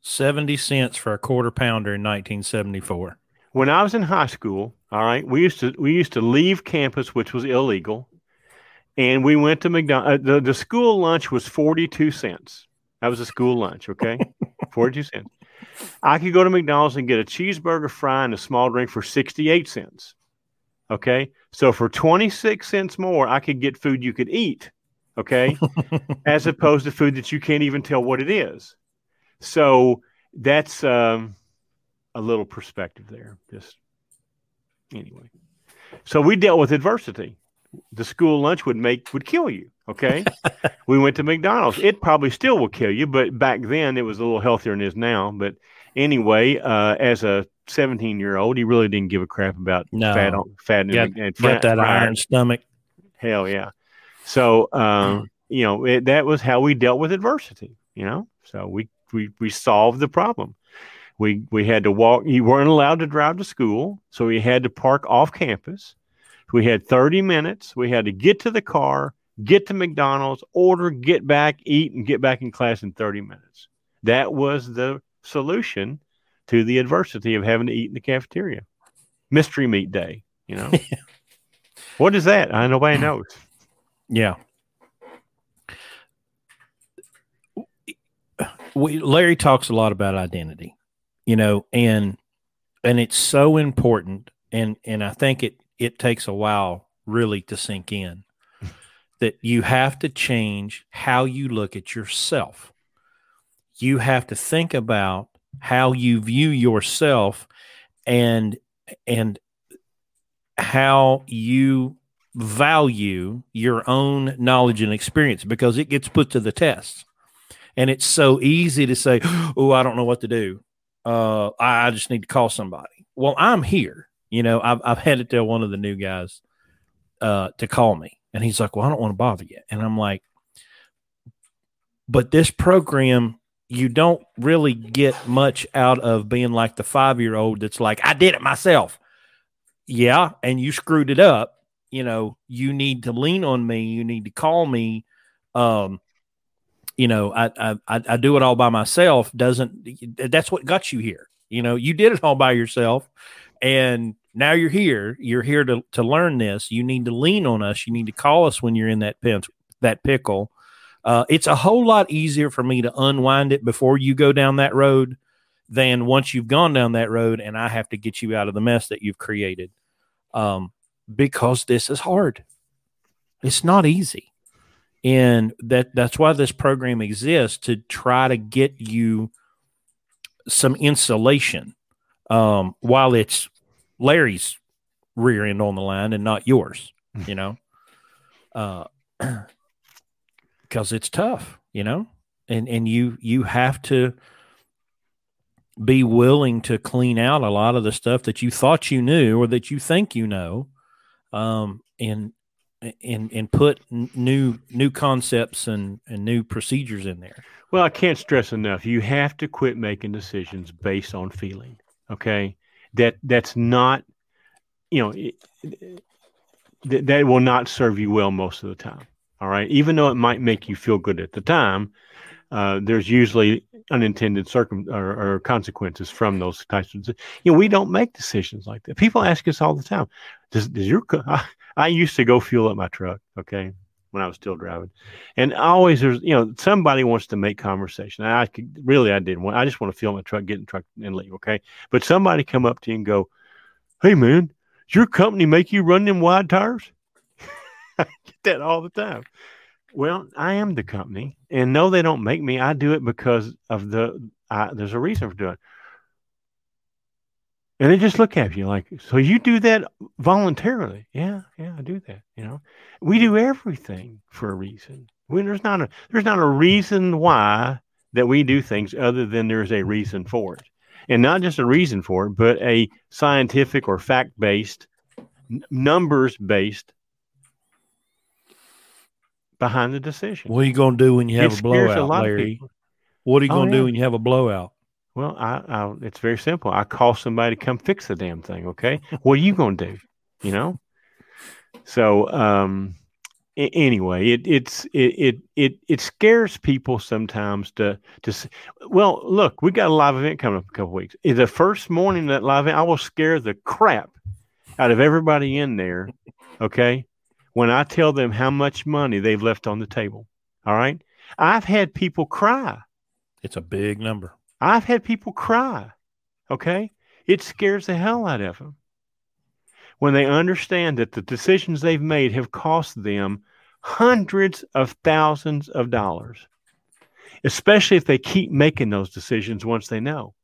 70 cents for a quarter pounder in 1974. When I was in high school, all right, we used to we used to leave campus, which was illegal, and we went to McDonald's. Uh, the, the school lunch was 42 cents. That was a school lunch, okay? 42 cents. I could go to McDonald's and get a cheeseburger, fry, and a small drink for 68 cents. Okay. So for 26 cents more, I could get food you could eat. Okay. As opposed to food that you can't even tell what it is. So that's um, a little perspective there. Just anyway. So we dealt with adversity. The school lunch would make would kill you. Okay. we went to McDonald's. It probably still will kill you, but back then it was a little healthier than it is now. But anyway, uh, as a 17 year old, he really didn't give a crap about No. fat, on- fat and, Got, and got that iron stomach. Hell yeah. So, um, you know, it, that was how we dealt with adversity, you know? So we, we, we solved the problem. We, we had to walk, you weren't allowed to drive to school. So we had to park off campus. We had 30 minutes. We had to get to the car, get to McDonald's, order, get back, eat, and get back in class in 30 minutes. That was the solution to the adversity of having to eat in the cafeteria. Mystery meat day, you know? what is that? I nobody knows. Yeah. We, Larry talks a lot about identity, you know, and and it's so important, and and I think it it takes a while really to sink in that you have to change how you look at yourself. You have to think about how you view yourself, and and how you value your own knowledge and experience because it gets put to the test. And it's so easy to say, Oh, I don't know what to do. Uh, I, I just need to call somebody. Well, I'm here. You know, I've, I've had to tell one of the new guys uh, to call me. And he's like, Well, I don't want to bother you. And I'm like, But this program, you don't really get much out of being like the five year old that's like, I did it myself. Yeah. And you screwed it up you know you need to lean on me you need to call me um you know I, I i do it all by myself doesn't that's what got you here. You know you did it all by yourself and now you're here. You're here to to learn this. You need to lean on us. You need to call us when you're in that pen, that pickle. Uh, it's a whole lot easier for me to unwind it before you go down that road than once you've gone down that road and i have to get you out of the mess that you've created. Um because this is hard. It's not easy. And that that's why this program exists to try to get you some insulation um, while it's Larry's rear end on the line and not yours, you know, uh, because it's tough, you know, and and you you have to be willing to clean out a lot of the stuff that you thought you knew or that you think you know um, and and and put new new concepts and and new procedures in there. Well, I can't stress enough. You have to quit making decisions based on feeling. Okay, that that's not, you know, it, that that will not serve you well most of the time. All right, even though it might make you feel good at the time, uh, there's usually unintended circum or, or consequences from those types of. Decisions. You know, we don't make decisions like that. People ask us all the time, "Does does your?" co- I, used to go fuel up my truck. Okay, when I was still driving, and always there's you know somebody wants to make conversation. I could really I didn't want. I just want to fuel my truck, get in truck, and leave. Okay, but somebody come up to you and go, "Hey man, your company make you run them wide tires?" I get that all the time. Well, I am the company, and no, they don't make me. I do it because of the. I, there's a reason for doing. it. And they just look at you like, so you do that voluntarily? Yeah, yeah, I do that. You know, we do everything for a reason. We, there's not a there's not a reason why that we do things other than there's a reason for it, and not just a reason for it, but a scientific or fact based, numbers based behind the decision. What are you going to do when you have It a blowout, lot Larry? What are you Oh, going to yeah. do when you have a blowout? Well, I, I, it's very simple. I call somebody to come fix the damn thing. Okay, what are you going to do? You know. So, um, anyway, it it's it, it it it scares people sometimes to to well look we got a live event coming up a couple weeks. The first morning that live event, I will scare the crap out of everybody in there. Okay, when I tell them how much money they've left on the table. All right, I've had people cry. It's a big number. I've had people cry. Okay, it scares the hell out of them when they understand that the decisions they've made have cost them hundreds of thousands of dollars, especially if they keep making those decisions once they know.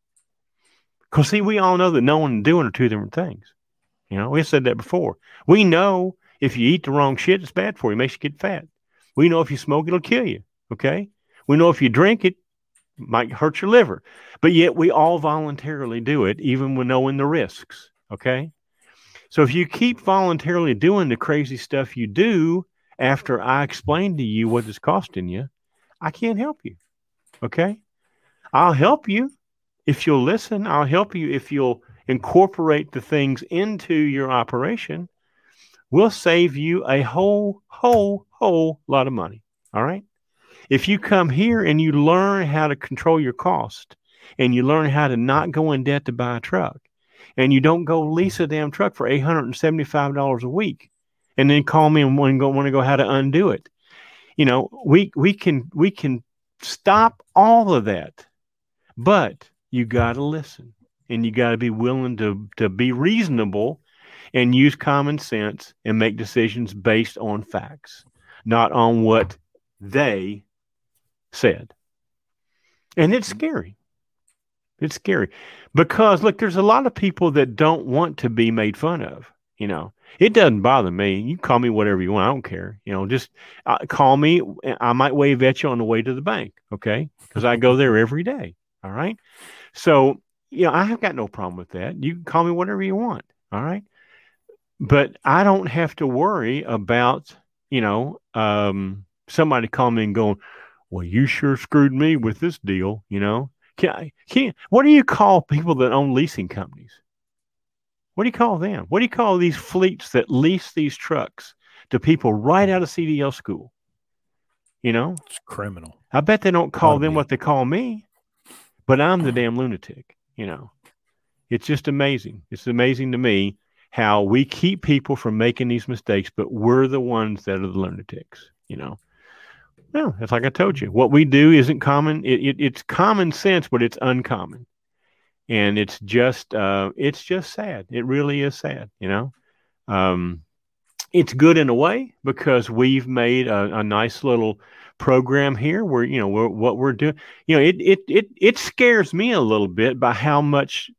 Because, see, we all know that knowing and doing are two different things. You know, we said that before. We know if you eat the wrong shit, it's bad for you, it makes you get fat. We know if you smoke, it'll kill you. Okay. We know if you drink it, might hurt your liver. But yet we all voluntarily do it, even when knowing the risks. Okay. So if you keep voluntarily doing the crazy stuff you do after I explain to you what it's costing you, I can't help you. Okay. I'll help you if you'll listen. I'll help you if you'll incorporate the things into your operation. We'll save you a whole, whole, whole lot of money. All right. If you come here and you learn how to control your cost and you learn how to not go in debt to buy a truck and you don't go lease a damn truck for $875 a week and then call me and want to go, want to go how to undo it. You know, we, we can, we can stop all of that, but you got to listen and you got to be willing to, to be reasonable and use common sense and make decisions based on facts, not on what they said. And it's scary. It's scary because look, there's a lot of people that don't want to be made fun of. You know, it doesn't bother me. You call me whatever you want. I don't care. You know, just uh, call me. I might wave at you on the way to the bank. Okay, because I go there every day. All right. So you know, I have got no problem with that. You can call me whatever you want. All right. But I don't have to worry about you know um, somebody calling me and going, "Well, you sure screwed me with this deal." You know, can, can, what do you call people that own leasing companies? What do you call them? What do you call these fleets that lease these trucks to people right out of CDL school? You know, it's criminal. I bet they don't call them what they call me, but I'm the damn lunatic. You know, it's just amazing. It's amazing to me how we keep people from making these mistakes, but we're the ones that are the lunatics. You know, well, it's like I told you. What we do isn't common. It, it, it's common sense, but it's uncommon, and it's just uh, it's just sad. It really is sad. You know, um, it's good in a way because we've made a, a nice little program here where you know we're, what we're doing. You know, it it it it scares me a little bit by how much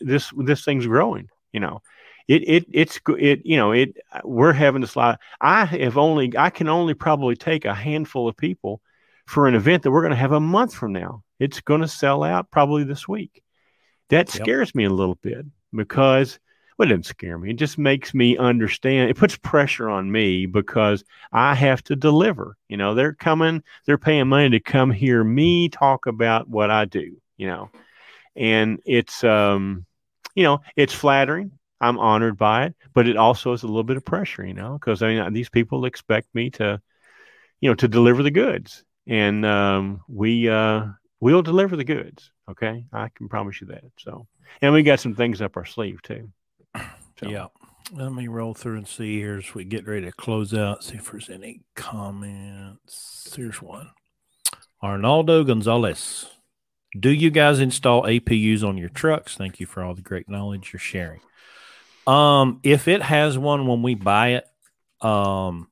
this this thing's growing. You know, it it it's it you know it we're having this slide. I have only I can only probably take a handful of people for an event that we're going to have a month from now. It's going to sell out probably this week. That scares yep. me a little bit because well, it doesn't scare me. It just makes me understand. It puts pressure on me because I have to deliver. You know, they're coming, they're paying money to come hear me talk about what I do, you know. And it's um, you know, it's flattering. I'm honored by it, but it also is a little bit of pressure, you know, because I mean these people expect me to, you know, to deliver the goods, and um, we uh, we'll deliver the goods. Okay, I can promise you that. So, and we got some things up our sleeve too. So. Yeah. Let me roll through and see here as we get ready to close out. See if there's any comments. Here's one. Arnaldo Gonzalez. Do you guys install APUs on your trucks? Thank you for all the great knowledge you're sharing. Um, if it has one when we buy it, um,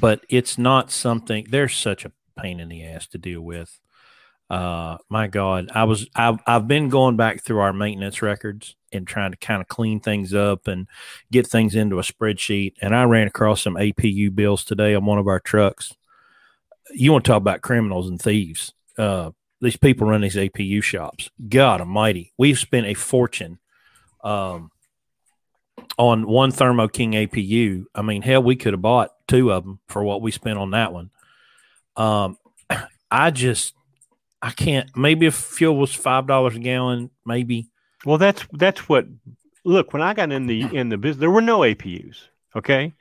but it's not something. There's such a pain in the ass to deal with. Uh, my God, I was I've I've been going back through our maintenance records and trying to kind of clean things up and get things into a spreadsheet. And I ran across some APU bills today on one of our trucks. You want to talk about criminals and thieves? Uh, these people run these APU shops. God Almighty, we've spent a fortune. Um, on one Thermo King APU. I mean, hell, we could have bought two of them for what we spent on that one. Um, I just, I can't. Maybe if fuel was five dollars a gallon, maybe. Well, that's that's what. Look, when I got in the in the business, there were no APUs. Okay.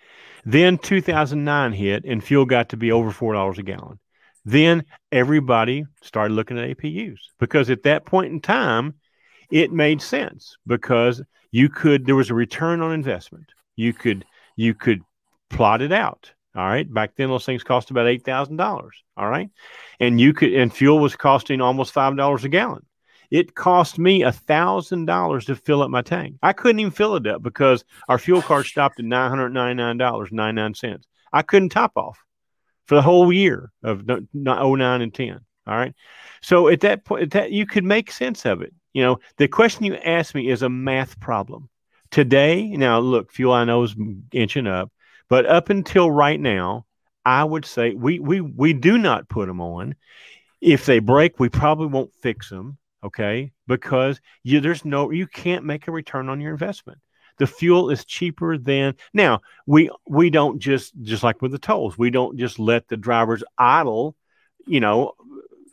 Then 2009 hit and fuel got to be over $4 a gallon. Then everybody started looking at APUs because at that point in time, it made sense because you could, there was a return on investment. You could, you could plot it out. All right. Back then, those things cost about $8,000. All right. And you could, and fuel was costing almost $5 a gallon. It cost me a thousand dollars to fill up my tank. I couldn't even fill it up because our fuel card stopped at nine hundred ninety nine dollars ninety nine cents. I couldn't top off for the whole year of 09 and 10. All right. So at that point, that you could make sense of it. You know, the question you asked me is a math problem. Today, now look, fuel I know is inching up, but up until right now, I would say we we we do not put them on. If they break, we probably won't fix them okay because you there's no you can't make a return on your investment the fuel is cheaper than now we we don't just just like with the tolls we don't just let the drivers idle you know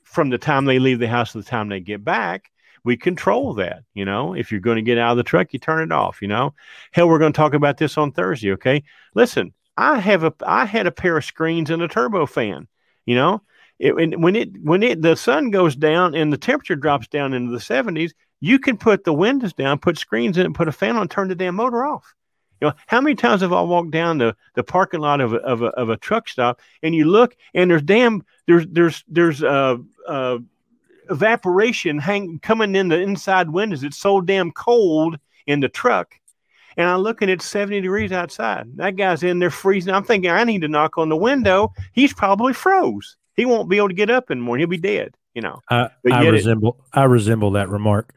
from the time they leave the house to the time they get back we control that you know? If you're going to get out of the truck you turn it off you know? Hell we're going to talk about this on thursday okay? Listen i have a i had a pair of screens and a turbo fan you know? It, when it when it the sun goes down and the temperature drops down into the 70s, you can put the windows down, put screens in, put a fan on, turn the damn motor off. You know, how many times have I walked down the, the parking lot of a, of a, of a truck stop and you look and there's damn there's there's there's uh, uh, evaporation hang coming in the inside windows. It's so damn cold in the truck. And I look and it's 70 degrees outside. That guy's in there freezing. I'm thinking I need to knock on the window. He's probably froze he won't be able to get up anymore. He'll be dead. You know. I, I resemble it, I resemble that remark.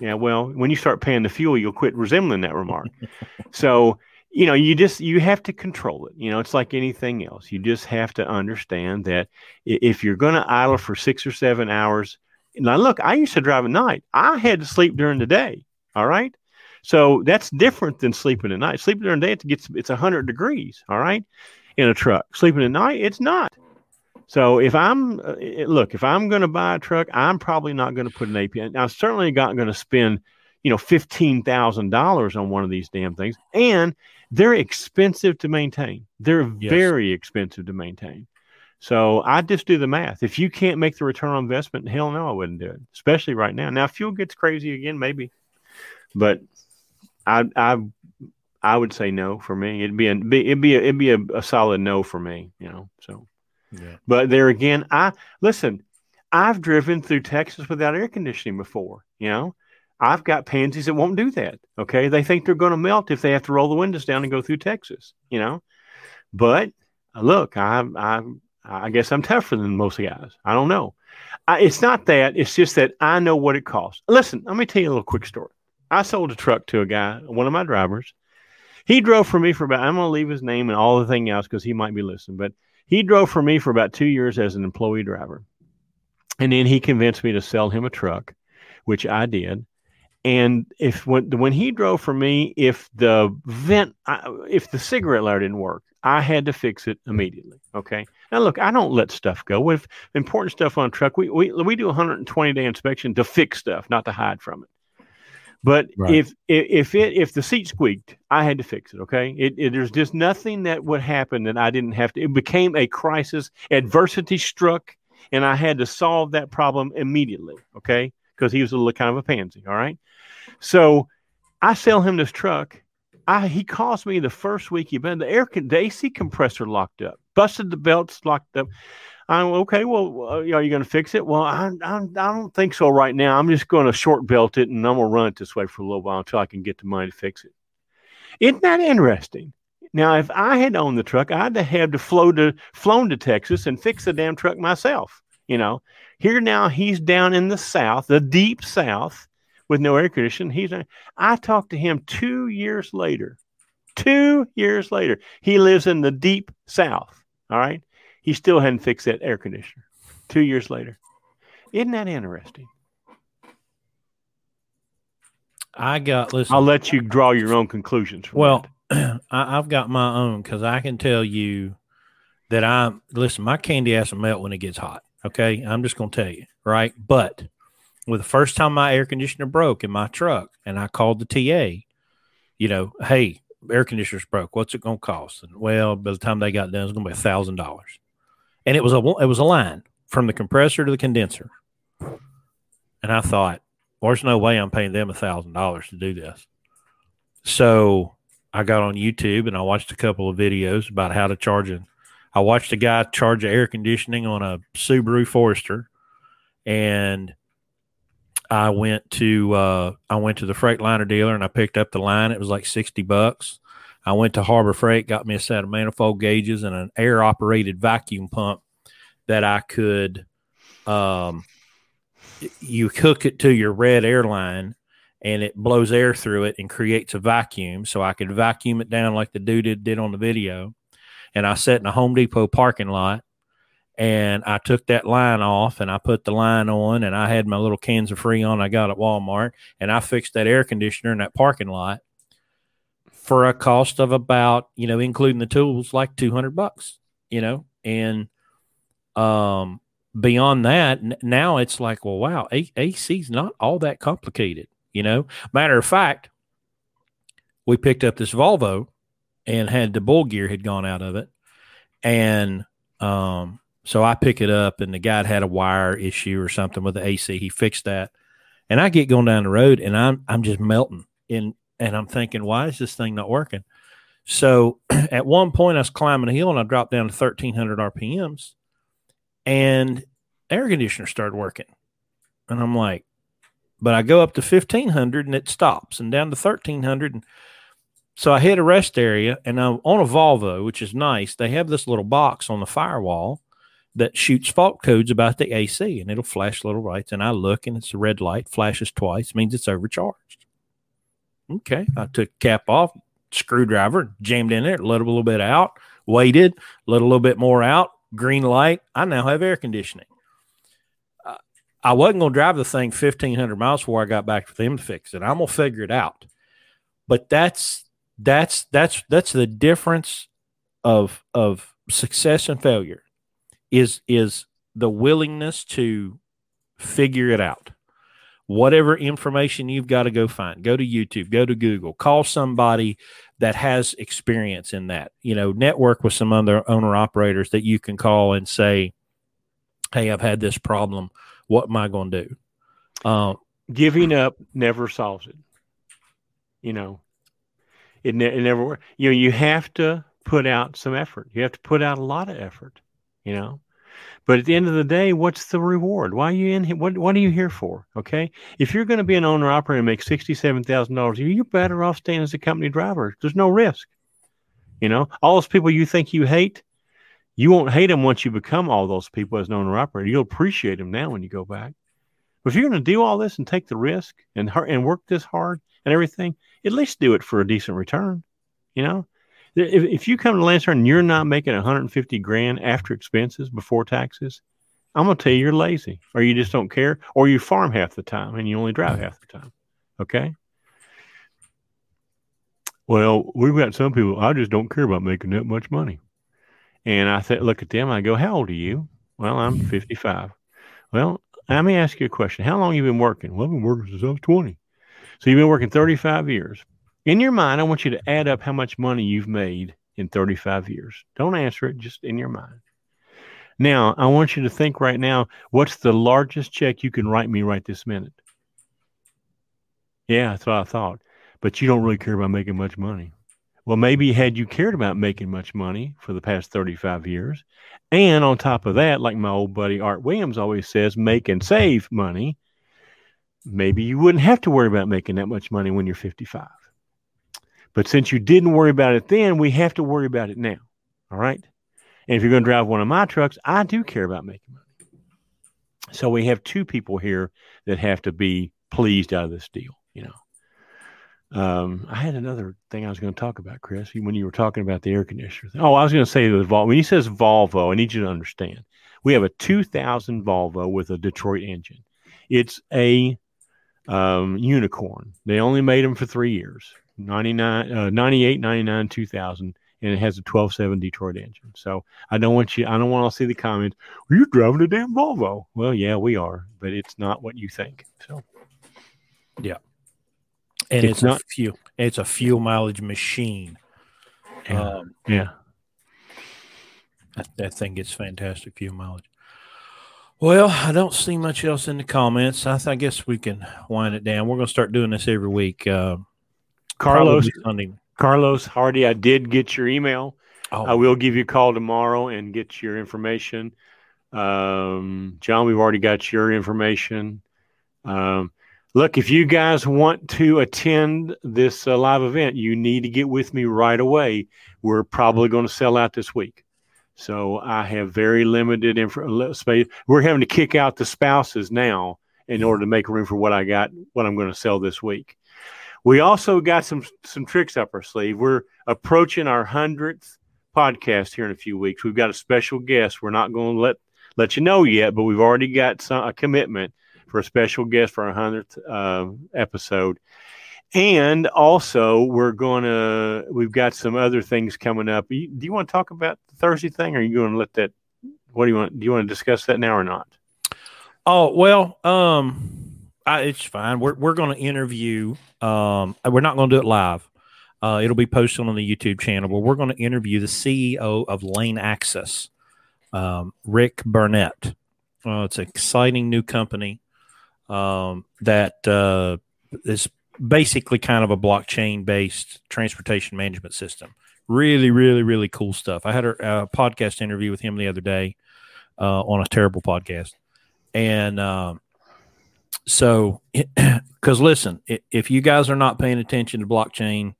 Yeah, well, when you start paying the fuel, you'll quit resembling that remark. so, you know, you just you have to control it. You know, it's like anything else. You just have to understand that if you're going to idle for six or seven hours, now look, I used to drive at night. I had to sleep during the day. All right. So that's different than sleeping at night. Sleeping during the day, it gets it's hundred degrees. All right, in a truck. Sleeping at night, it's not. So if I'm uh, look, if I'm going to buy a truck, I'm probably not going to put an APU. I'm certainly not going to spend, you know, fifteen thousand dollars on one of these damn things, and they're expensive to maintain. They're yes. very expensive to maintain. So I just do the math. If you can't make the return on investment, hell no, I wouldn't do it. Especially right now. Now, fuel gets crazy again, maybe, but I I I would say no for me. It'd be a, it'd be a, it'd be a, a solid no for me. You know, so. Yeah. But there again, I listen, I've driven through Texas without air conditioning before, you know. I've got pansies that won't do that. Okay. They think they're going to melt if they have to roll the windows down and go through Texas, you know. But look, I, I, I guess I'm tougher than most guys. I don't know. I, it's not that. It's just that I know what it costs. Listen, let me tell you a little quick story. I sold a truck to a guy, one of my drivers. He drove for me for about, I'm going to leave his name and all the thing else because he might be listening, but he drove for me for about two years as an employee driver. And then he convinced me to sell him a truck, which I did. And if when when he drove for me, if the vent, if the cigarette lighter didn't work, I had to fix it immediately. Okay. Now look, I don't let stuff go. With important stuff on a truck, we we we do a 120 day inspection to fix stuff, not to hide from it. But right. if if it if the seat squeaked, I had to fix it. Okay, it, it, there's just nothing that would happen that I didn't have to. It became a crisis. Adversity struck, and I had to solve that problem immediately. Okay, because he was a little kind of a pansy. All right, so I sell him this truck. I he calls me the first week he been the air the AC compressor locked up, busted the belts locked up. I'm okay. Well, uh, are you going to fix it? Well, I, I, I don't think so right now. I'm just going to short belt it and I'm going to run it this way for a little while until I can get the money to fix it. Isn't that interesting? Now, if I had owned the truck, I'd have had to flow to flown to Texas and fix the damn truck myself. You know, here now he's down in the South, the deep South, with no air conditioning. He's I talked to him two years later. Two years later, he lives in the deep South. All right, he still hadn't fixed that air conditioner two years later. Isn't that interesting? I got listen. I'll let you draw your own conclusions. well, I, have got my own because I can tell you that I'm listen. My candy has to melt when it gets hot. Okay, I'm just gonna tell you right. But with the first time my air conditioner broke in my truck, and I called the TA, you know, hey, air conditioner's broke. What's it going to cost? And well, by the time they got done, it's going to be a thousand dollars. And it was a it was a line from the compressor to the condenser. And I thought, well, there's no way I'm paying them a thousand dollars to do this. So I got on YouTube and I watched a couple of videos about how to charge it. I watched a guy charge air conditioning on a Subaru Forester, and I went to uh, I went to the Freightliner dealer and I picked up the line. It was like sixty bucks. I went to Harbor Freight, got me a set of manifold gauges and an air operated vacuum pump that I could um, you hook it to your red airline and it blows air through it and creates a vacuum. So I could vacuum it down like the dude did, on the video. And I sat in a Home Depot parking lot and I took that line off and I put the line on and I had my little cans of Freon I got at Walmart and I fixed that air conditioner in that parking lot for a cost of about, you know, including the tools, like 200 bucks, you know, and, um, beyond that, n- now it's like, well, wow, A- AC's not all that complicated, you know. Matter of fact, we picked up this Volvo and had the bull gear had gone out of it, and um, so I pick it up, and the guy had a wire issue or something with the AC. He fixed that, and I get going down the road, and I'm I'm just melting, and and I'm thinking, why is this thing not working? So at one point, I was climbing a hill, and I dropped down to 1300 RPMs and air conditioner started working. And I'm like, but I go up to 1500 and it stops and down to 1300. And so I hit a rest area and I'm on a Volvo, which is nice. They have this little box on the firewall that shoots fault codes about the AC and it'll flash little lights. And I look and it's a red light, flashes twice, means it's overcharged. Okay. I took cap off, screwdriver, jammed in there, let a little bit out, waited, let a little bit more out, green light. I now have air conditioning. Uh, I wasn't going to drive the thing 1,500 miles before I got back for them to fix it. I'm going to figure it out. But that's that's that's that's the difference of of success and failure is is the willingness to figure it out whatever information you've got to go find go to youtube go to google call somebody that has experience in that. You know, network with some other owner operators that you can call and say, "Hey, I've had this problem. What am I going to do?" Um, Giving up never solves it. You know, it, ne- it never. You know, you have to put out some effort. You have to put out a lot of effort. You know, but at the end of the day, what's the reward? Why are you in here? What, what are you here for? Okay. If you're going to be an owner operator and make $67,000 a year, you're better off staying as a company driver. There's no risk. You know, all those people you think you hate, you won't hate them once you become all those people as an owner operator. You'll appreciate them now when you go back. But if you're going to do all this and take the risk and, and work this hard and everything, at least do it for a decent return. You know, if, if you come to Lancer and you're not making 150 grand after expenses before taxes, I'm gonna tell you you're lazy, or you just don't care, or you farm half the time and you only drive half the time. Okay. Well, we've got some people. I just don't care about making that much money, and I th- look at them. I go, "How old are you?" Well, I'm 55. Well, let me ask you a question. How long have you been working? Well, I've been working since I was 20. So you've been working 35 years. In your mind, I want you to add up how much money you've made in 35 years. Don't answer it, just in your mind. Now, I want you to think right now what's the largest check you can write me right this minute? Yeah, that's what I thought. But you don't really care about making much money. Well, maybe had you cared about making much money for the past 35 years, and on top of that, like my old buddy Art Williams always says, make and save money, maybe you wouldn't have to worry about making that much money when you're 55. But since you didn't worry about it then, we have to worry about it now. All right. And if you're going to drive one of my trucks, I do care about making money. So we have two people here that have to be pleased out of this deal, you know. Um, I had another thing I was going to talk about, Chris, when you were talking about the air conditioner. Oh, I was going to say the Volvo. When he says Volvo, I need you to understand. We have a 2000 Volvo with a Detroit engine. It's a um, unicorn. They only made them for three years. 99, uh, 98, 99, 2000, and it has a 12.7 Detroit engine. So I don't want you, I don't want to see the comments, well, you're driving a damn Volvo. Well, yeah, we are, but it's not what you think. So, yeah. And it's, it's not fuel, It's a fuel mileage machine. Yeah. Um, yeah. that, that thing gets fantastic fuel mileage. Well, I don't see much else in the comments. I, th- I guess we can wind it down. We're going to start doing this every week. Uh, Carlos, Sunday. Carlos Hardy, I did get your email. Oh, I will give you a call tomorrow and get your information. Um, John, we've already got your information. Um, look, if you guys want to attend this uh, live event, you need to get with me right away. We're probably going to sell out this week. So I have very limited info space. We're having to kick out the spouses now in order to make room for what I got, what I'm going to sell this week. We also got some some tricks up our sleeve. We're approaching our hundredth podcast here in a few weeks. We've got a special guest. We're not going to let let you know yet, but we've already got some a commitment for a special guest for our hundredth uh, episode. And also, we're going to we've got some other things coming up. You, do you want to talk about the Thursday thing, or are you going to let that? What do you want? Do you want to discuss that now or not? Oh well, um, I, it's fine. We're we're going to interview. Um, we're not going to do it live. Uh, it'll be posted on the YouTube channel, but we're going to interview the CEO of LaneAxis, um, Rick Burnett. Uh, it's an exciting new company um, that uh, is basically kind of a blockchain based transportation management system. Really, really, really cool stuff. I had a, a podcast interview with him the other day uh, on a terrible podcast. And um, so, because listen, if you guys are not paying attention to blockchain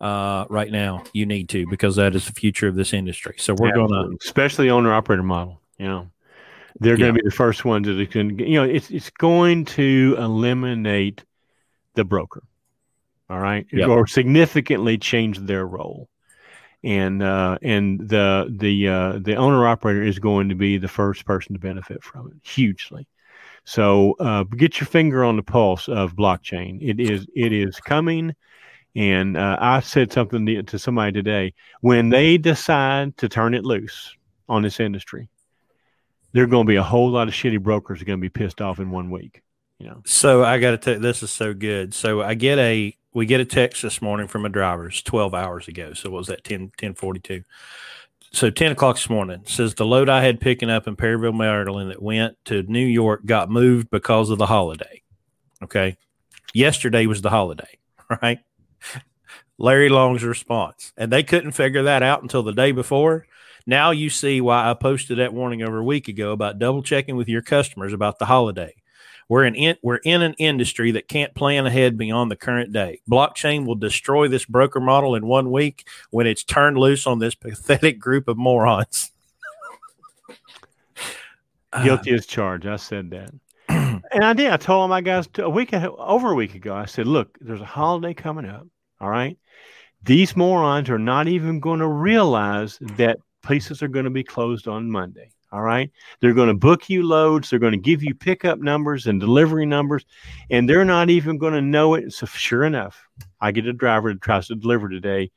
uh, right now, you need to because that is the future of this industry. So we're going to, especially owner operator model. You know, they're going to be the first ones that can. You know, it's it's going to eliminate the broker. All right, Yep. or significantly change their role, and uh, and the the uh, the owner operator is going to be the first person to benefit from it hugely. So uh, get your finger on the pulse of blockchain. It is it is coming. And uh, I said something to, to somebody today. When they decide to turn it loose on this industry, there are going to be a whole lot of shitty brokers are going to be pissed off in one week. You know, So I got to tell this is so good. So I get a we get a text this morning from a driver. It's 12 hours ago. So what was that 10 1042? So 10 o'clock this morning says the load I had picking up in Perryville, Maryland that went to New York got moved because of the holiday. Okay. Yesterday was the holiday, right? Larry Long's response. And they couldn't figure that out until the day before. Now you see why I posted that warning over a week ago about double checking with your customers about the holiday. We're in, we're in an industry that can't plan ahead beyond the current day. Blockchain will destroy this broker model in one week when it's turned loose on this pathetic group of morons. guilty as charged. I said that, and I did. I told my guys a week over a week ago. I said, "Look, there's a holiday coming up. All right, these morons are not even going to realize that places are going to be closed on Monday. All right, they're going to book you loads. They're going to give you pickup numbers and delivery numbers, and they're not even going to know it. So sure enough, I get a driver that tries to deliver today,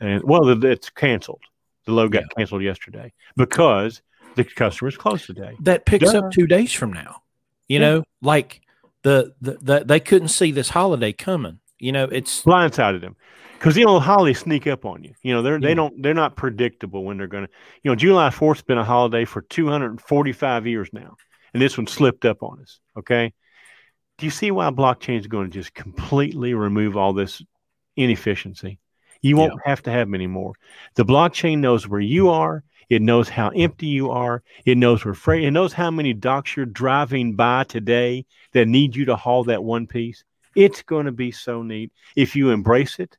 and well, it- it's canceled. The load got canceled yesterday because the customer's closed today. That picks Duh. up two days from now. You Yeah. know, like the, the the they couldn't see this holiday coming. You know, it's blindsided them because you know holidays sneak up on you. You know they're Yeah. they don't they're not predictable when they're going to. You know July Fourth's been a holiday for 245 years now, and this one slipped up on us. Okay, do you see why blockchain is going to just completely remove all this inefficiency? You won't have to have many more. The blockchain knows where you are. It knows how empty you are. It knows where freight. It knows how many docks you're driving by today that need you to haul that one piece. It's going to be so neat if you embrace it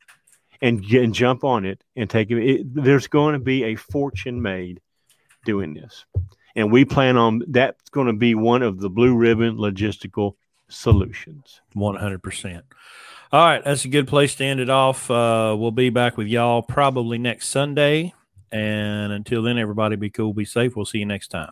and, and jump on it and take it, it. There's going to be a fortune made doing this, and we plan on that's going to be one of the blue ribbon logistical solutions. One hundred percent. All right, that's a good place to end it off. Uh, we'll be back with y'all probably next Sunday, and until then, everybody be cool, be safe. We'll see you next time.